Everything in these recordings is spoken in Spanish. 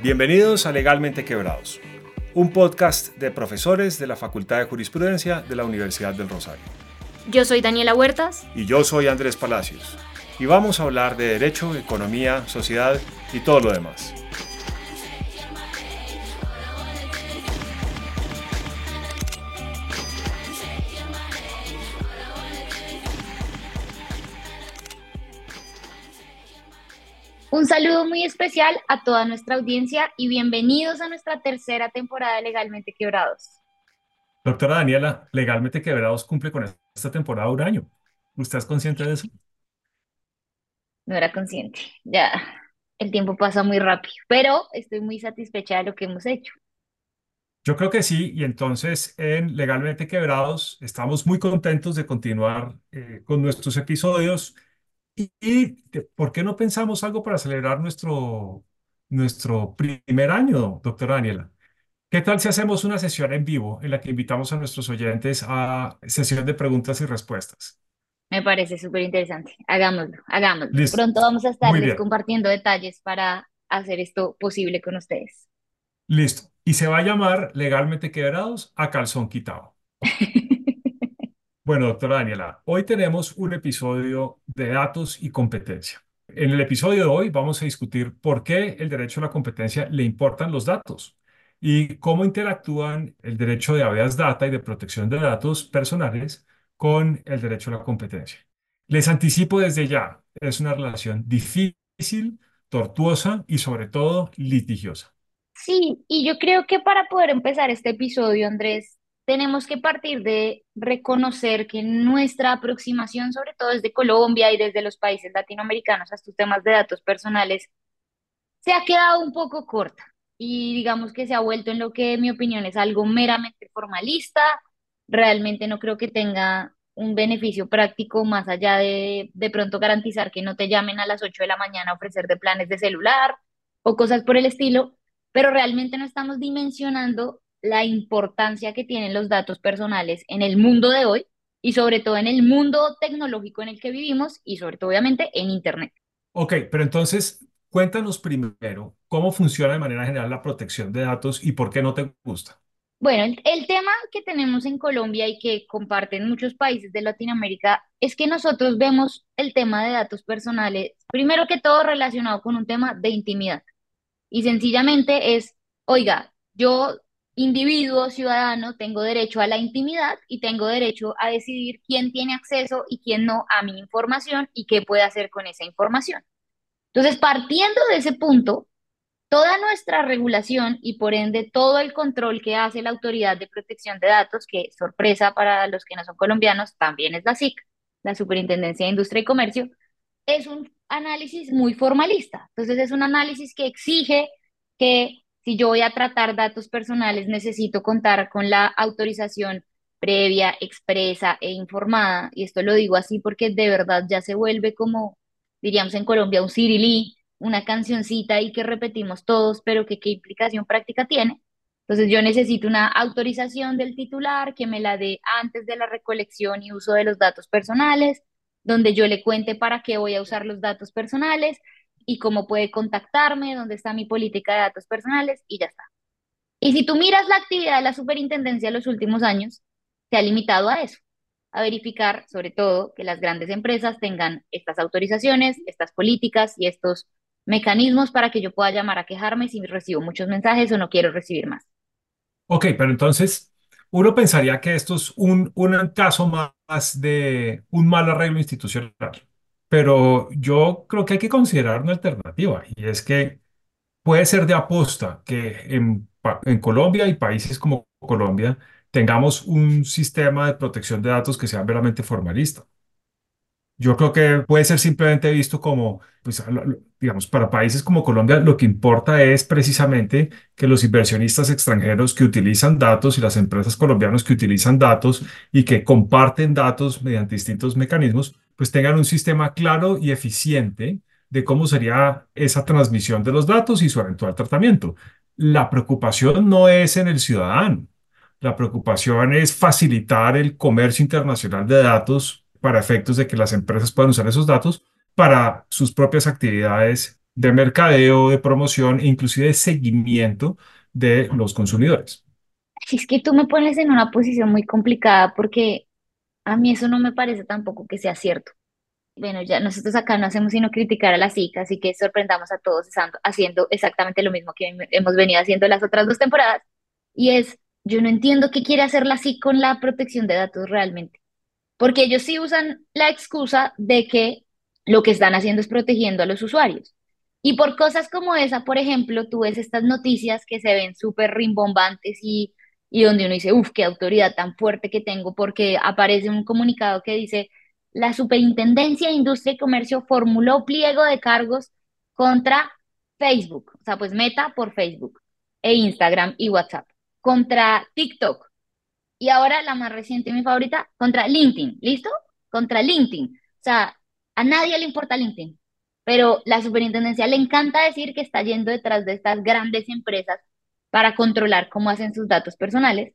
Bienvenidos a Legalmente Quebrados, un podcast de profesores de la Facultad de Jurisprudencia de la Universidad del Rosario. Yo soy Daniela Huertas. Y yo soy Andrés Palacios. Y vamos a hablar de derecho, economía, sociedad y todo lo demás. Un saludo muy especial a toda nuestra audiencia y bienvenidos a nuestra tercera temporada de Legalmente Quebrados. Doctora Daniela, Legalmente Quebrados cumple con esta temporada un año. ¿Usted es consciente de eso? No era consciente. Ya, el tiempo pasa muy rápido, pero estoy muy satisfecha de lo que hemos hecho. Yo creo que sí, y entonces en Legalmente Quebrados estamos muy contentos de continuar eh, con nuestros episodios ¿Y, por qué no pensamos algo para celebrar nuestro, nuestro primer año, doctora Daniela? ¿Qué tal si hacemos una sesión en vivo en la que invitamos a nuestros oyentes a sesión de preguntas y respuestas? Me parece súper interesante. Hagámoslo, hagámoslo. Pronto vamos a estarles compartiendo detalles para hacer esto posible con ustedes. Listo. Y se va a llamar Legalmente Quebrados a Calzón Quitado. Bueno, doctora Daniela, hoy tenemos un episodio de datos y competencia. En el episodio de hoy vamos a discutir por qué el derecho a la competencia le importan los datos y cómo interactúan el derecho de habeas data y de protección de datos personales con el derecho a la competencia. Les anticipo desde ya, es una relación difícil, tortuosa y sobre todo litigiosa. Sí, y yo creo que para poder empezar este episodio, Andrés, tenemos que partir de reconocer que nuestra aproximación, sobre todo desde Colombia y desde los países latinoamericanos a estos temas de datos personales, se ha quedado un poco corta y digamos que se ha vuelto en lo que, en mi opinión, es algo meramente formalista. Realmente no creo que tenga un beneficio práctico más allá de de pronto garantizar que no te llamen a las 8 de la mañana a ofrecer de planes de celular o cosas por el estilo, pero realmente no estamos dimensionando la importancia que tienen los datos personales en el mundo de hoy y sobre todo en el mundo tecnológico en el que vivimos y sobre todo obviamente en Internet. Ok, pero entonces cuéntanos primero cómo funciona de manera general la protección de datos y por qué no te gusta. Bueno, el, tema que tenemos en Colombia y que comparten muchos países de Latinoamérica es que nosotros vemos el tema de datos personales, primero que todo relacionado con un tema de intimidad. Y sencillamente es, oiga, yo individuo, ciudadano, tengo derecho a la intimidad y tengo derecho a decidir quién tiene acceso y quién no a mi información y qué puede hacer con esa información. Entonces, partiendo de ese punto, toda nuestra regulación y por ende todo el control que hace la Autoridad de Protección de Datos, que sorpresa para los que no son colombianos, también es la SIC, la Superintendencia de Industria y Comercio, es un análisis muy formalista. Entonces, es un análisis que exige que si yo voy a tratar datos personales, necesito contar con la autorización previa, expresa e informada. Y esto lo digo así porque de verdad ya se vuelve como, diríamos en Colombia, un cirilí, una cancioncita y que repetimos todos, pero que qué implicación práctica tiene. Entonces yo necesito una autorización del titular que me la dé antes de la recolección y uso de los datos personales, donde yo le cuente para qué voy a usar los datos personales y cómo puede contactarme, dónde está mi política de datos personales y ya está. Y si tú miras la actividad de la superintendencia en los últimos años, se ha limitado a eso, a verificar sobre todo que las grandes empresas tengan estas autorizaciones, estas políticas y estos mecanismos para que yo pueda llamar a quejarme si recibo muchos mensajes o no quiero recibir más. Ok, pero entonces uno pensaría que esto es un, un caso más de un mal arreglo institucional. Pero yo creo que hay que considerar una alternativa y es que puede ser de aposta que en, Colombia y países como Colombia tengamos un sistema de protección de datos que sea veramente formalista. Yo creo que puede ser simplemente visto como, pues, digamos, para países como Colombia, lo que importa es precisamente que los inversionistas extranjeros que utilizan datos y las empresas colombianas que utilizan datos y que comparten datos mediante distintos mecanismos, pues tengan un sistema claro y eficiente de cómo sería esa transmisión de los datos y su eventual tratamiento. La preocupación no es en el ciudadano. La preocupación es facilitar el comercio internacional de datos para efectos de que las empresas puedan usar esos datos para sus propias actividades de mercadeo, de promoción e inclusive de seguimiento de los consumidores. Es que tú me pones en una posición muy complicada porque a mí eso no me parece tampoco que sea cierto. Bueno, ya nosotros acá no hacemos sino criticar a la SIC, así que sorprendamos a todos haciendo exactamente lo mismo que hemos venido haciendo las otras dos temporadas. Y es, yo no entiendo qué quiere hacer la SIC con la protección de datos realmente. Porque ellos sí usan la excusa de que lo que están haciendo es protegiendo a los usuarios. Y por cosas como esa, por ejemplo, tú ves estas noticias que se ven súper rimbombantes y, y donde uno dice, uff, qué autoridad tan fuerte que tengo, porque aparece un comunicado que dice, la Superintendencia de Industria y Comercio formuló pliego de cargos contra Facebook, o sea, pues Meta por Facebook, e Instagram y WhatsApp, contra TikTok, y ahora la más reciente, mi favorita, contra LinkedIn. ¿Listo? Contra LinkedIn. O sea, a nadie le importa LinkedIn, pero la superintendencia le encanta decir que está yendo detrás de estas grandes empresas para controlar cómo hacen sus datos personales.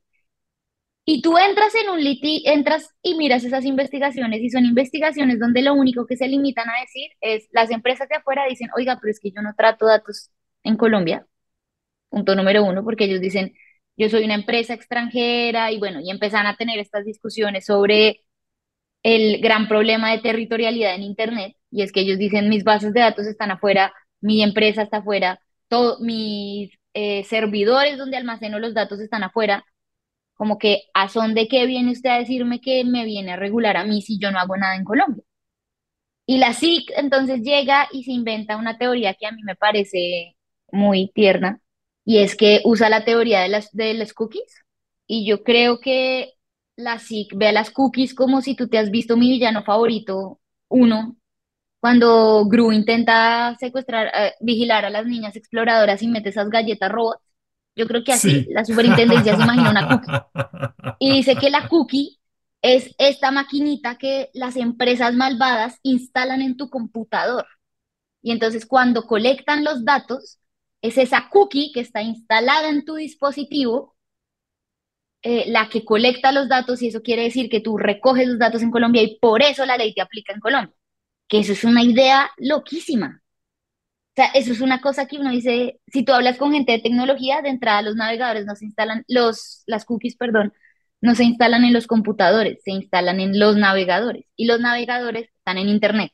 Y tú entras en un liti, entras y miras esas investigaciones y son investigaciones donde lo único que se limitan a decir es las empresas de afuera dicen, oiga, pero es que yo no trato datos en Colombia. Punto número uno, porque ellos dicen, yo soy una empresa extranjera y bueno, y empiezan a tener estas discusiones sobre el gran problema de territorialidad en Internet, y es que ellos dicen mis bases de datos están afuera, mi empresa está afuera, todo, mis eh, servidores donde almaceno los datos están afuera, como que a son de qué viene usted a decirme que me viene a regular a mí si yo no hago nada en Colombia. Y la SIC entonces llega y se inventa una teoría que a mí me parece muy tierna, y es que usa la teoría de las, de las cookies. Y yo creo que la SIC ve a las cookies como si tú te has visto mi villano favorito, uno, cuando Gru intenta secuestrar, eh, vigilar a las niñas exploradoras y mete esas galletas robots. Yo creo que así Sí. la superintendencia se imagina una cookie. Y dice que la cookie es esta maquinita que las empresas malvadas instalan en tu computador. Y entonces cuando colectan los datos, es esa cookie que está instalada en tu dispositivo eh, la que colecta los datos y eso quiere decir que tú recoges los datos en Colombia y por eso la ley te aplica en Colombia. Que eso es una idea loquísima. O sea, eso es una cosa que uno dice, si tú hablas con gente de tecnología, de entrada los navegadores no se instalan, los, las cookies, perdón, no se instalan en los computadores, se instalan en los navegadores y los navegadores están en Internet.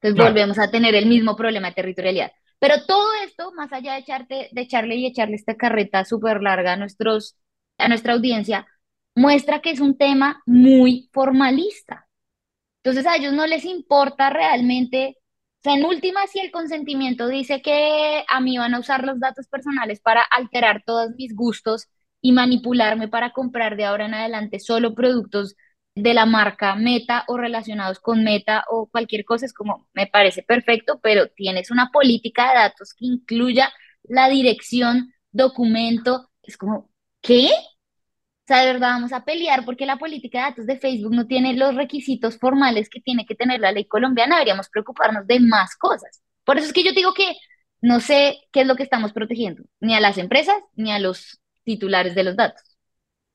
Entonces Claro. volvemos a tener el mismo problema de territorialidad. Pero todo esto, más allá de, echarte, de echarle y echarle esta carreta súper larga a, nuestros, a nuestra audiencia, muestra que es un tema muy formalista. Entonces a ellos no les importa realmente, o sea, en última, si el consentimiento dice que a mí van a usar los datos personales para alterar todos mis gustos y manipularme para comprar de ahora en adelante solo productos de la marca Meta o relacionados con Meta o cualquier cosa, es como, me parece perfecto, pero tienes una política de datos que incluya la dirección, documento, es como, ¿qué? O sea, de verdad vamos a pelear porque la política de datos de Facebook no tiene los requisitos formales que tiene que tener la ley colombiana. Deberíamos preocuparnos de más cosas. Por eso es que yo digo que no sé qué es lo que estamos protegiendo, ni a las empresas ni a los titulares de los datos.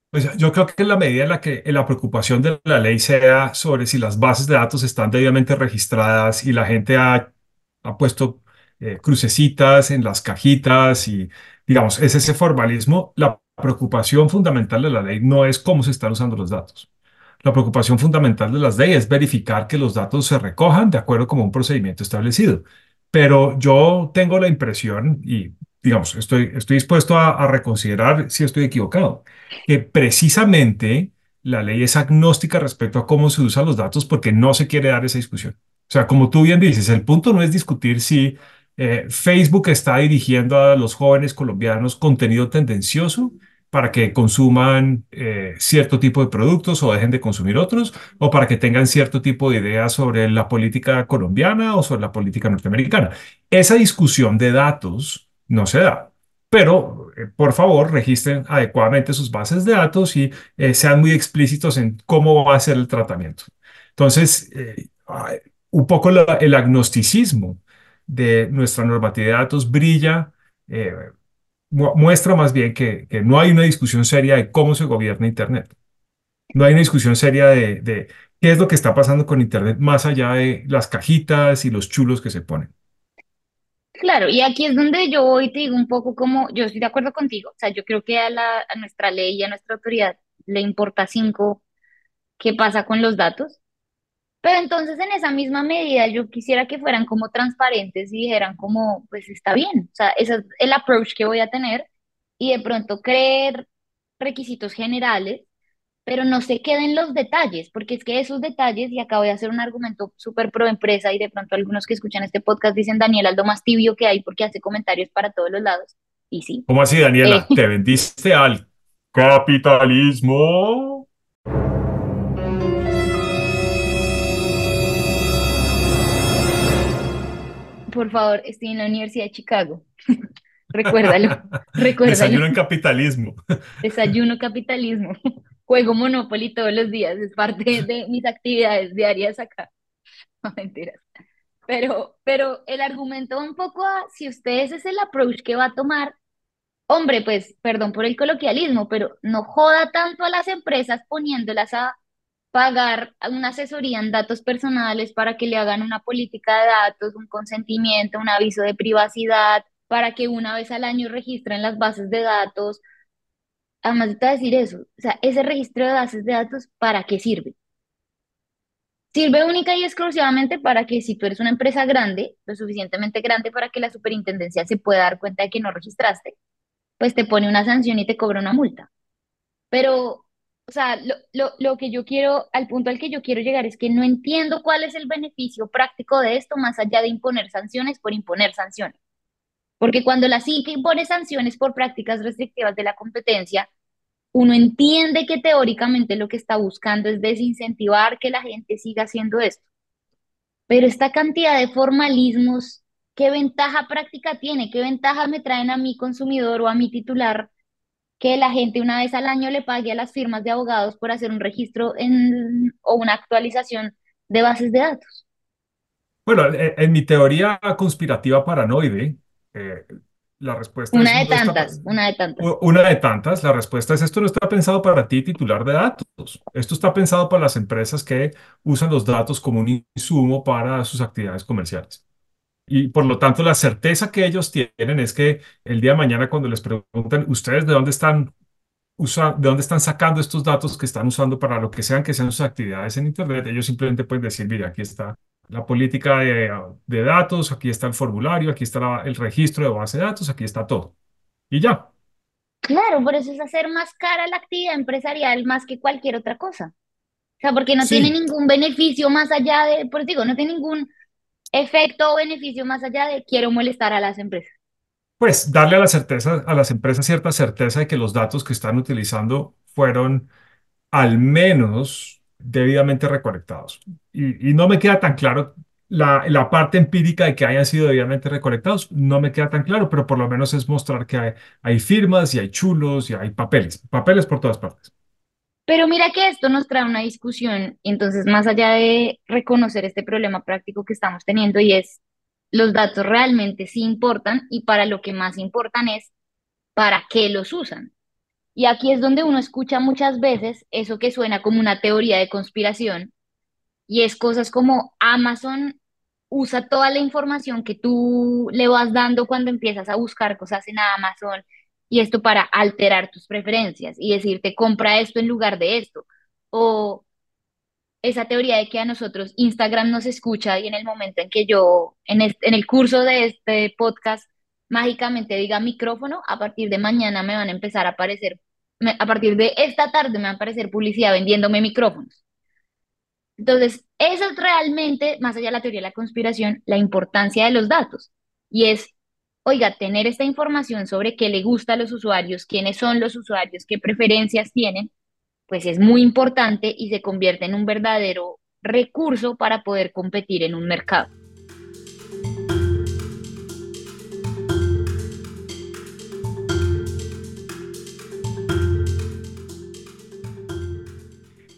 Pues yo creo que en la medida en la que la preocupación de la ley sea sobre si las bases de datos están debidamente registradas y la gente ha, ha puesto eh, crucecitas en las cajitas y, digamos, es ese formalismo, la preocupación fundamental de la ley no es cómo se están usando los datos. La preocupación fundamental de las leyes es verificar que los datos se recojan de acuerdo con un procedimiento establecido. Pero yo tengo la impresión, y digamos, estoy, estoy dispuesto a, a reconsiderar si estoy equivocado, que precisamente la ley es agnóstica respecto a cómo se usan los datos porque no se quiere dar esa discusión. O sea, como tú bien dices, el punto no es discutir si eh, Facebook está dirigiendo a los jóvenes colombianos contenido tendencioso para que consuman eh, cierto tipo de productos o dejen de consumir otros, o para que tengan cierto tipo de ideas sobre la política colombiana o sobre la política norteamericana. Esa discusión de datos no se da. Pero, eh, por favor, registren adecuadamente sus bases de datos y eh, sean muy explícitos en cómo va a ser el tratamiento. Entonces, un poco el agnosticismo de nuestra normatividad de datos brilla, muestra más bien que, que no hay una discusión seria de cómo se gobierna Internet. No hay una discusión seria de, de qué es lo que está pasando con Internet más allá de las cajitas y los chulos que se ponen. Claro, y aquí es donde yo hoy te digo un poco como, yo estoy de acuerdo contigo, o sea, yo creo que a la, a nuestra ley y a nuestra autoridad le importa cinco qué pasa con los datos, pero entonces en esa misma medida yo quisiera que fueran como transparentes y dijeran como, pues está bien, o sea, ese es el approach que voy a tener y de pronto creer requisitos generales pero no se queden los detalles, porque es que esos detalles, y acabo de hacer un argumento súper pro empresa, y de pronto algunos que escuchan este podcast dicen, Daniel, algo más tibio que hay porque hace comentarios para todos los lados. Y sí. ¿Cómo así, Eh, Daniela? ¿Te vendiste al capitalismo? Por favor, estoy en la Universidad de Chicago. Recuérdalo, recuérdalo. Desayuno en capitalismo. Desayuno capitalismo. Juego Monopoly todos los días, es parte de mis actividades diarias acá. No, mentiras. Pero, pero el argumento va un poco a, si ustedes es el approach que va a tomar, hombre, pues, perdón por el coloquialismo, pero no joda tanto a las empresas poniéndolas a pagar una asesoría en datos personales para que le hagan una política de datos, un consentimiento, un aviso de privacidad, para que una vez al año registren las bases de datos. Además, te voy a decir eso, o sea, ese registro de bases de datos, ¿para qué sirve? Sirve única y exclusivamente para que si tú eres una empresa grande, lo suficientemente grande para que la superintendencia se pueda dar cuenta de que no registraste, pues te pone una sanción y te cobra una multa. Pero, o sea, lo, lo, lo que yo quiero, al punto al que yo quiero llegar es que no entiendo cuál es el beneficio práctico de esto más allá de imponer sanciones por imponer sanciones. Porque cuando la CIC impone sanciones por prácticas restrictivas de la competencia, uno entiende que teóricamente lo que está buscando es desincentivar que la gente siga haciendo esto. Pero esta cantidad de formalismos, ¿qué ventaja práctica tiene? ¿Qué ventaja me traen a mi consumidor o a mi titular que la gente una vez al año le pague a las firmas de abogados por hacer un registro en, o una actualización de bases de datos? Bueno, e- en mi teoría conspirativa paranoide, eh, la respuesta es Una de está, tantas, una de tantas. una de tantas. La respuesta es esto no está pensado para ti, titular de datos. Esto está pensado para las empresas que usan los datos como un insumo para sus actividades comerciales. Y por lo tanto, la certeza que ellos tienen es que el día de mañana, cuando les preguntan, ¿ustedes de dónde están usa, de dónde están sacando estos datos que están usando para lo que sean que sean sus actividades en Internet? Ellos simplemente pueden decir, mire, aquí está la política de, de datos, aquí está el formulario, aquí está la- el registro de base de datos, aquí está todo. Y ya. Claro, por eso es hacer más cara la actividad empresarial más que cualquier otra cosa. O sea, porque no tiene ningún beneficio más allá de, por digo, no tiene ningún efecto o beneficio más allá de quiero molestar a las empresas. pues darle a la certeza, a las empresas cierta certeza de que los datos que están utilizando fueron al menos debidamente recolectados. Y, y no me queda tan claro la, la parte empírica de que hayan sido debidamente recolectados, no me queda tan claro, pero por lo menos es mostrar que hay, hay firmas y hay chulos y hay papeles, papeles por todas partes. Pero mira que esto nos trae una discusión, entonces más allá de reconocer este problema práctico que estamos teniendo y es los datos realmente sí importan y para lo que más importan es para qué los usan. Y aquí es donde uno escucha muchas veces eso que suena como una teoría de conspiración y es cosas como Amazon usa toda la información que tú le vas dando cuando empiezas a buscar cosas en Amazon y esto para alterar tus preferencias y decirte compra esto en lugar de esto. O esa teoría de que a nosotros Instagram nos escucha y en el momento en que yo, en, en el curso de este podcast, mágicamente diga micrófono, a partir de mañana me van a empezar a aparecer, a partir de esta tarde me va a aparecer publicidad vendiéndome micrófonos. Entonces, eso es realmente, más allá de la teoría de la conspiración, la importancia de los datos. Y es, oiga, tener esta información sobre qué le gusta a los usuarios, quiénes son los usuarios, qué preferencias tienen, pues es muy importante y se convierte en un verdadero recurso para poder competir en un mercado.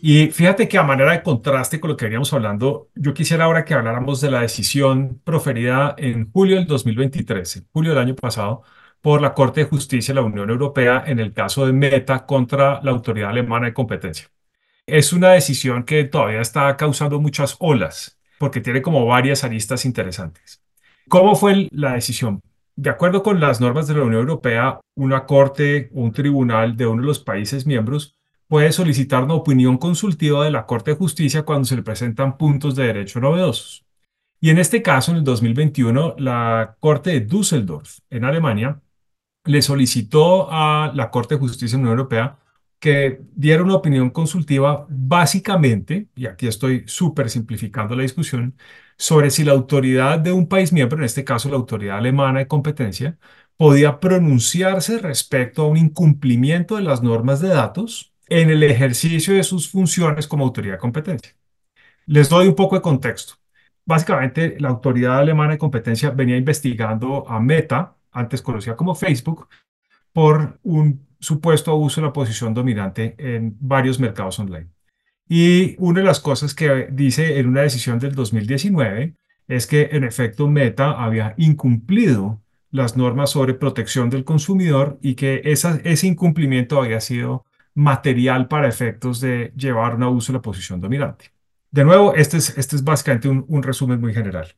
Y fíjate que a manera de contraste con lo que veníamos hablando, yo quisiera ahora que habláramos de la decisión proferida en julio del 2023, en julio del año pasado, por la Corte de Justicia de la Unión Europea en el caso de Meta contra la Autoridad Alemana de Competencia. Es una decisión que todavía está causando muchas olas, porque tiene como varias aristas interesantes. ¿Cómo fue la decisión? De acuerdo con las normas de la Unión Europea, una corte un tribunal de uno de los países miembros puede solicitar una opinión consultiva de la Corte de Justicia cuando se le presentan puntos de derecho novedosos. Y en este caso, en el 2021, la Corte de Düsseldorf, en Alemania, le solicitó a la Corte de Justicia de la Unión Europea que diera una opinión consultiva básicamente, y aquí estoy súper simplificando la discusión, sobre si la autoridad de un país miembro, en este caso la autoridad alemana de competencia, podía pronunciarse respecto a un incumplimiento de las normas de datos en el ejercicio de sus funciones como autoridad de competencia. Les doy un poco de contexto. Básicamente, la autoridad alemana de competencia venía investigando a Meta, antes conocida como Facebook, por un supuesto abuso de la posición dominante en varios mercados online. Y una de las cosas que dice en una decisión del 2019 es que en efecto Meta había incumplido las normas sobre protección del consumidor y que ese incumplimiento había sido material para efectos de llevar un abuso de la posición dominante. De nuevo, este es, este es básicamente un un resumen muy general.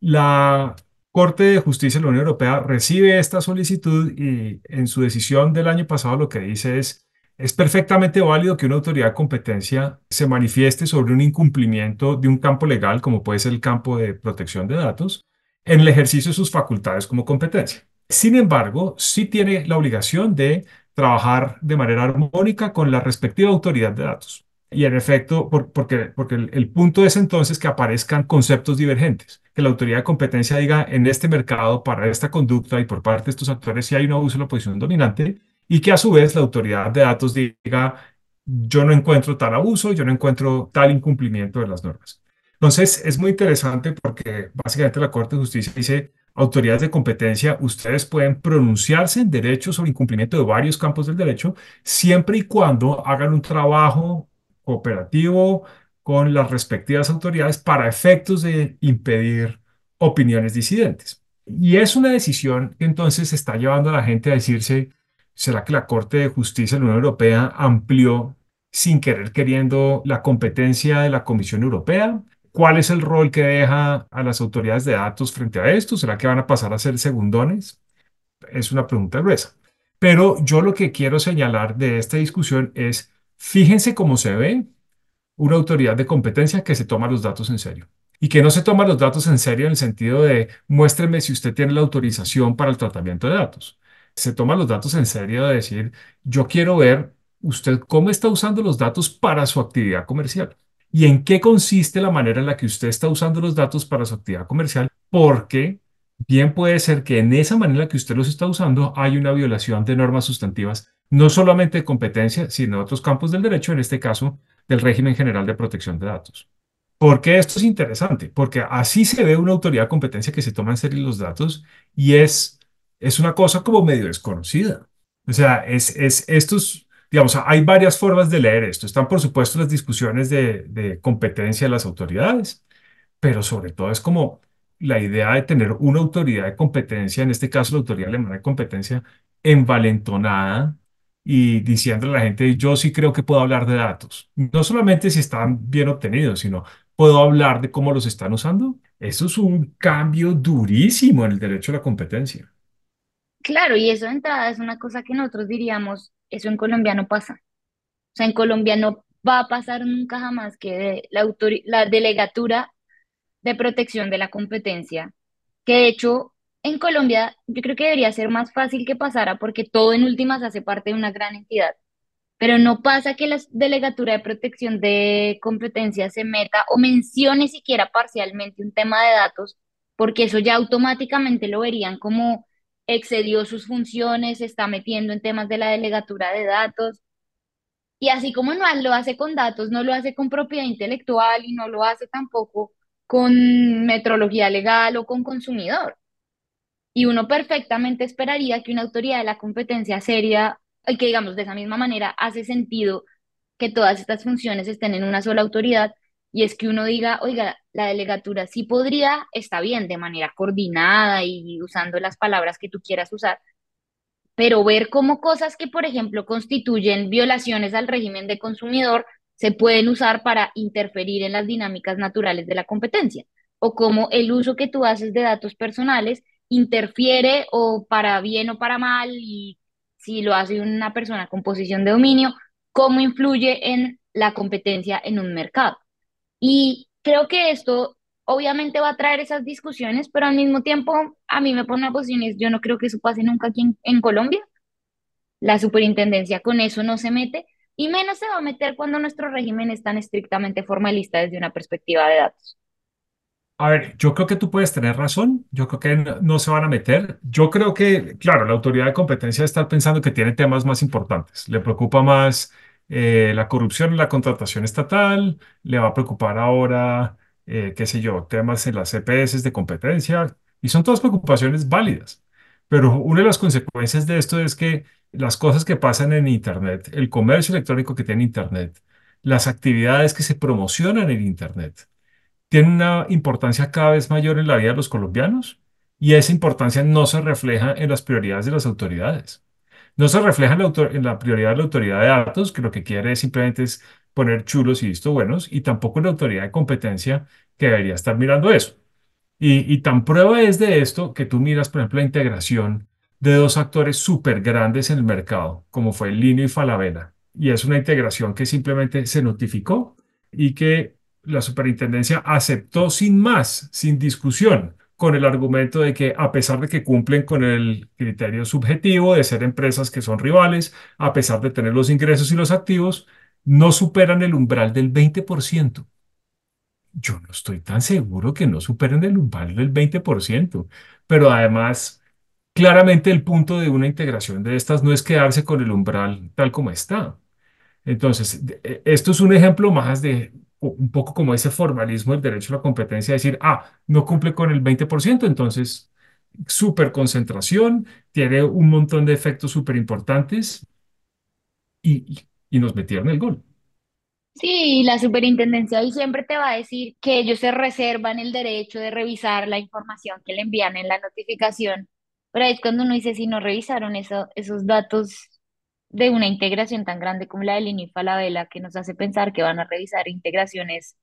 La Corte de Justicia de la Unión Europea recibe esta solicitud y en su decisión del año pasado lo que dice es, es perfectamente válido que una autoridad de competencia se manifieste sobre un incumplimiento de un campo legal, como puede ser el campo de protección de datos, en el ejercicio de sus facultades como competencia. Sin embargo, sí tiene la obligación de trabajar de manera armónica con la respectiva autoridad de datos. Y en efecto, por- porque, porque el, el punto es entonces que aparezcan conceptos divergentes, que la autoridad de competencia diga en este mercado, para esta conducta y por parte de estos actores, si hay un abuso de la posición dominante, y que a su vez la autoridad de datos diga, yo no encuentro tal abuso, yo no encuentro tal incumplimiento de las normas. Entonces, es muy interesante porque básicamente la Corte de Justicia dice, autoridades de competencia, ustedes pueden pronunciarse en derechos sobre incumplimiento de varios campos del derecho, siempre y cuando hagan un trabajo cooperativo con las respectivas autoridades para efectos de impedir opiniones disidentes. Y es una decisión que entonces está llevando a la gente a decirse, ¿será que la Corte de Justicia de la Unión Europea amplió sin querer queriendo la competencia de la Comisión Europea? ¿Cuál es el rol que deja a las autoridades de datos frente a esto? ¿Será que van a pasar a ser segundones? Es una pregunta gruesa. Pero yo lo que quiero señalar de esta discusión es, fíjense cómo se ve una autoridad de competencia que se toma los datos en serio y que no se toma los datos en serio en el sentido de muéstreme si usted tiene la autorización para el tratamiento de datos. Se toma los datos en serio de decir, yo quiero ver usted cómo está usando los datos para su actividad comercial y en qué consiste la manera en la que usted está usando los datos para su actividad comercial, porque bien puede ser que en esa manera en la que usted los está usando hay una violación de normas sustantivas, no solamente de competencia, sino de otros campos del derecho, en este caso del régimen general de protección de datos. ¿Por qué esto es interesante? Porque así se ve una autoridad de competencia que se toma en serio los datos y es, es una cosa como medio desconocida. O sea, es, es estos, digamos, hay varias formas de leer esto. Están, por supuesto, las discusiones de, de competencia de las autoridades, pero sobre todo es como la idea de tener una autoridad de competencia, en este caso la autoridad alemana de competencia, envalentonada y diciéndole a la gente, yo sí creo que puedo hablar de datos. No solamente si están bien obtenidos, sino puedo hablar de cómo los están usando. Eso es un cambio durísimo en el derecho a la competencia. Claro, y eso de entrada es una cosa que nosotros diríamos, eso en Colombia no pasa. O sea, en Colombia no va a pasar nunca jamás que la, la delegatura de protección de la competencia, que de hecho en Colombia yo creo que debería ser más fácil que pasara porque todo en últimas hace parte de una gran entidad. Pero no pasa que la delegatura de protección de competencia se meta o mencione siquiera parcialmente un tema de datos, porque eso ya automáticamente lo verían como excedió sus funciones, se está metiendo en temas de la delegatura de datos. Y así como no lo hace con datos, no lo hace con propiedad intelectual y no lo hace tampoco con metrología legal o con consumidor. Y uno perfectamente esperaría que una autoridad de la competencia seria, que digamos de esa misma manera hace sentido que todas estas funciones estén en una sola autoridad, y es que uno diga, oiga, la delegatura sí podría, está bien, de manera coordinada y usando las palabras que tú quieras usar, pero ver cómo cosas que, por ejemplo, constituyen violaciones al régimen de consumidor se pueden usar para interferir en las dinámicas naturales de la competencia. o cómo el uso que tú haces de datos personales interfiere o para bien o para mal y si lo hace una persona con posición de dominio, cómo influye en la competencia en un mercado. Y creo que esto obviamente va a traer esas discusiones, pero al mismo tiempo a mí me pone una posición y es, yo no creo que eso pase nunca aquí en, en Colombia. La superintendencia con eso no se mete y menos se va a meter cuando nuestro régimen es tan estrictamente formalista desde una perspectiva de datos. A ver, yo creo que tú puedes tener razón. Yo creo que no, no se van a meter. Yo creo que, claro, la autoridad de competencia está pensando que tiene temas más importantes. Le preocupa más eh, la corrupción en la contratación estatal. Le va a preocupar ahora, eh, qué sé yo, temas en las CPS de competencia. Y son todas preocupaciones válidas. Pero una de las consecuencias de esto es que las cosas que pasan en Internet, el comercio electrónico que tiene Internet, las actividades que se promocionan en Internet tiene una importancia cada vez mayor en la vida de los colombianos y esa importancia no se refleja en las prioridades de las autoridades. No se refleja en la, prioridad de la autoridad de datos, que lo que quiere es simplemente es poner chulos y visto buenos, y tampoco en la autoridad de competencia, que debería estar mirando eso. Y, y tan prueba es de esto que tú miras, por ejemplo, la integración de dos actores súper grandes en el mercado, como fue Linio y Falabella. Y es una integración que simplemente se notificó y que la superintendencia aceptó sin más, sin discusión, con el argumento de que a pesar de que cumplen con el criterio subjetivo de ser empresas que son rivales, a pesar de tener los ingresos y los activos, no superan el umbral del 20%. Yo no estoy tan seguro que no superen el umbral del 20%, pero además, claramente el punto de una integración de estas no es quedarse con el umbral tal como está. Entonces, de- e- esto es un ejemplo más de un poco como ese formalismo del derecho a la competencia, decir, ah, no cumple con el 20%, entonces, súper concentración, tiene un montón de efectos súper importantes y, y nos metieron el gol. Sí, la superintendencia ahí siempre te va a decir que ellos se reservan el derecho de revisar la información que le envían en la notificación, pero ahí es cuando uno dice si no revisaron eso, esos datos de una integración tan grande como la del INI Falabella, que nos hace pensar que van a revisar integraciones,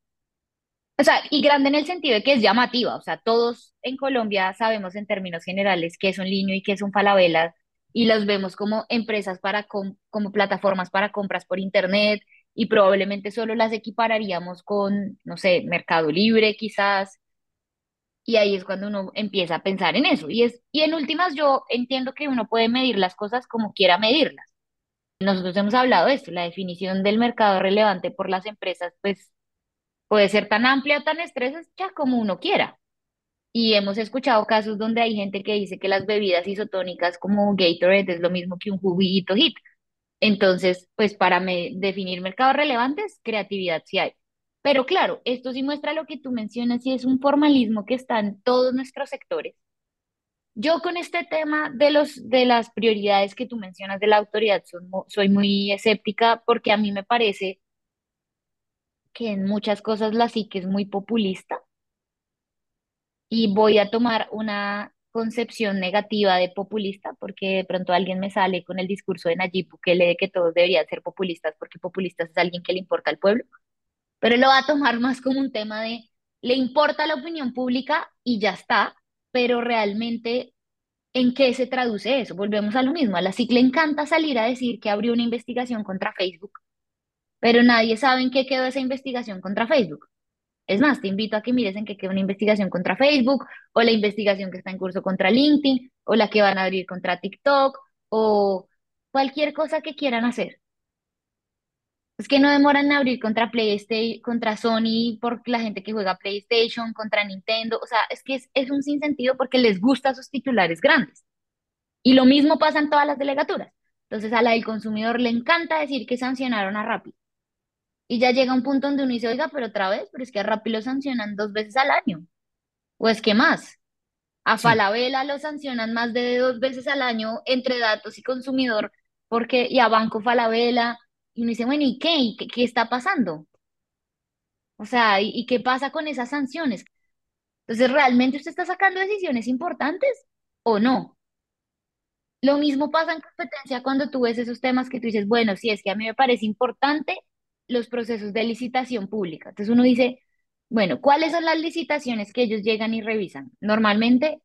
o sea, y grande en el sentido de que es llamativa, o sea, todos en Colombia sabemos en términos generales qué es un Linio y qué es un Falabella, y los vemos como empresas para, com- como plataformas para compras por Internet, y probablemente solo las equipararíamos con, no sé, Mercado Libre quizás, y ahí es cuando uno empieza a pensar en eso, y es, y en últimas yo entiendo que uno puede medir las cosas como quiera medirlas. Nosotros hemos hablado de esto, la definición del mercado relevante por las empresas, pues puede ser tan amplia o tan estrecha como uno quiera. Y hemos escuchado casos donde hay gente que dice que las bebidas isotónicas como Gatorade es lo mismo que un juguito hit. Entonces, pues para me- definir mercados relevantes, creatividad sí hay. Pero claro, esto sí muestra lo que tú mencionas y es un formalismo que está en todos nuestros sectores. Yo con este tema de los de las prioridades que tú mencionas de la autoridad soy, mu- soy muy escéptica porque a mí me parece que en muchas cosas la psique es muy populista. Y voy a tomar una concepción negativa de populista porque de pronto alguien me sale con el discurso de Nayib Bukele de que todos deberían ser populistas porque populistas es alguien que le importa al pueblo, pero lo va a tomar más como un tema de le importa la opinión pública y ya está, pero realmente ¿En qué se traduce eso? Volvemos a lo mismo. A la SIC le encanta salir a decir que abrió una investigación contra Facebook, pero nadie sabe en qué quedó esa investigación contra Facebook. Es más, te invito a que mires en qué quedó una investigación contra Facebook, o la investigación que está en curso contra LinkedIn, o la que van a abrir contra TikTok, o cualquier cosa que quieran hacer. Es que no demoran en abrir contra PlayStation, contra Sony, por la gente que juega PlayStation, contra Nintendo. O sea, es que es, es un sinsentido porque les gustan sus titulares grandes. Y lo mismo pasa en todas las delegaturas. Entonces a la del consumidor le encanta decir que sancionaron a Rappi. Y ya llega un punto donde uno dice, oiga, pero otra vez, pero es que a Rappi lo sancionan dos veces al año. O es que más. A Sí, Falabella lo sancionan más de dos veces al año entre datos y consumidor, porque, y a Banco Falabella. Y uno dice, bueno, ¿y qué? ¿Y qué, qué está pasando? O sea, ¿y, qué pasa con esas sanciones? Entonces, ¿realmente usted está sacando decisiones importantes o no? Lo mismo pasa en competencia cuando tú ves esos temas que tú dices, bueno, sí, es que a mí me parece importante los procesos de licitación pública. Entonces uno dice, Bueno, ¿cuáles son las licitaciones que ellos llegan y revisan? Normalmente,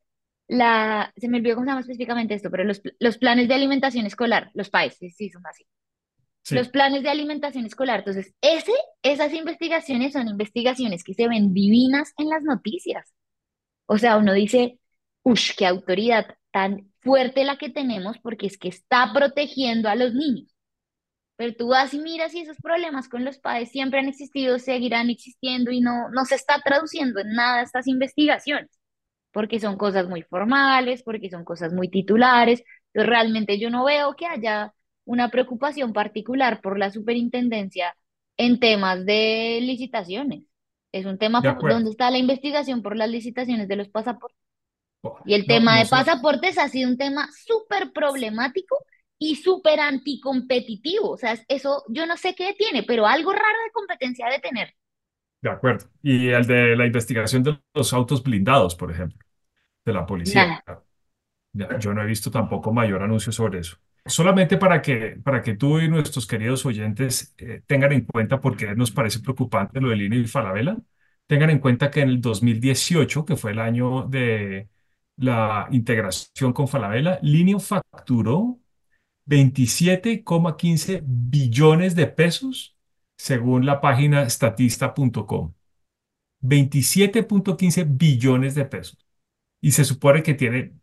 la, se me olvidó cómo se llama específicamente esto, pero los, los planes de alimentación escolar, los PAES, sí, sí, son así. Los planes de alimentación escolar. Entonces, ese, esas investigaciones son investigaciones que se ven divinas en las noticias. O sea, uno dice, uff, qué autoridad tan fuerte la que tenemos porque es que está protegiendo a los niños. Pero tú vas y miras y esos problemas con los padres siempre han existido, seguirán existiendo y no, no se está traduciendo en nada estas investigaciones, porque son cosas muy formales, porque son cosas muy titulares. Entonces, realmente yo no veo que haya una preocupación particular por la superintendencia en temas de licitaciones. Es un tema, de. ¿dónde está la investigación por las licitaciones de los pasaportes? Oh, Y el No, tema no de sé, pasaportes ha sido un tema súper problemático y súper anticompetitivo. O sea, es- eso yo no sé qué tiene, pero algo raro de competencia debe tener. de acuerdo. Y el de la investigación de los autos blindados, por ejemplo, de la policía. Nada. Yo no he visto tampoco mayor anuncio sobre eso. Solamente para que, para que tú y nuestros queridos oyentes eh, tengan en cuenta, porque nos parece preocupante lo de Línea y Falabella, tengan en cuenta que en el 2018, que fue el año de la integración con Falabella, Linio facturó 27,15 billones de pesos según la página statista.com. 27.15 billones de pesos. Y se supone que tiene,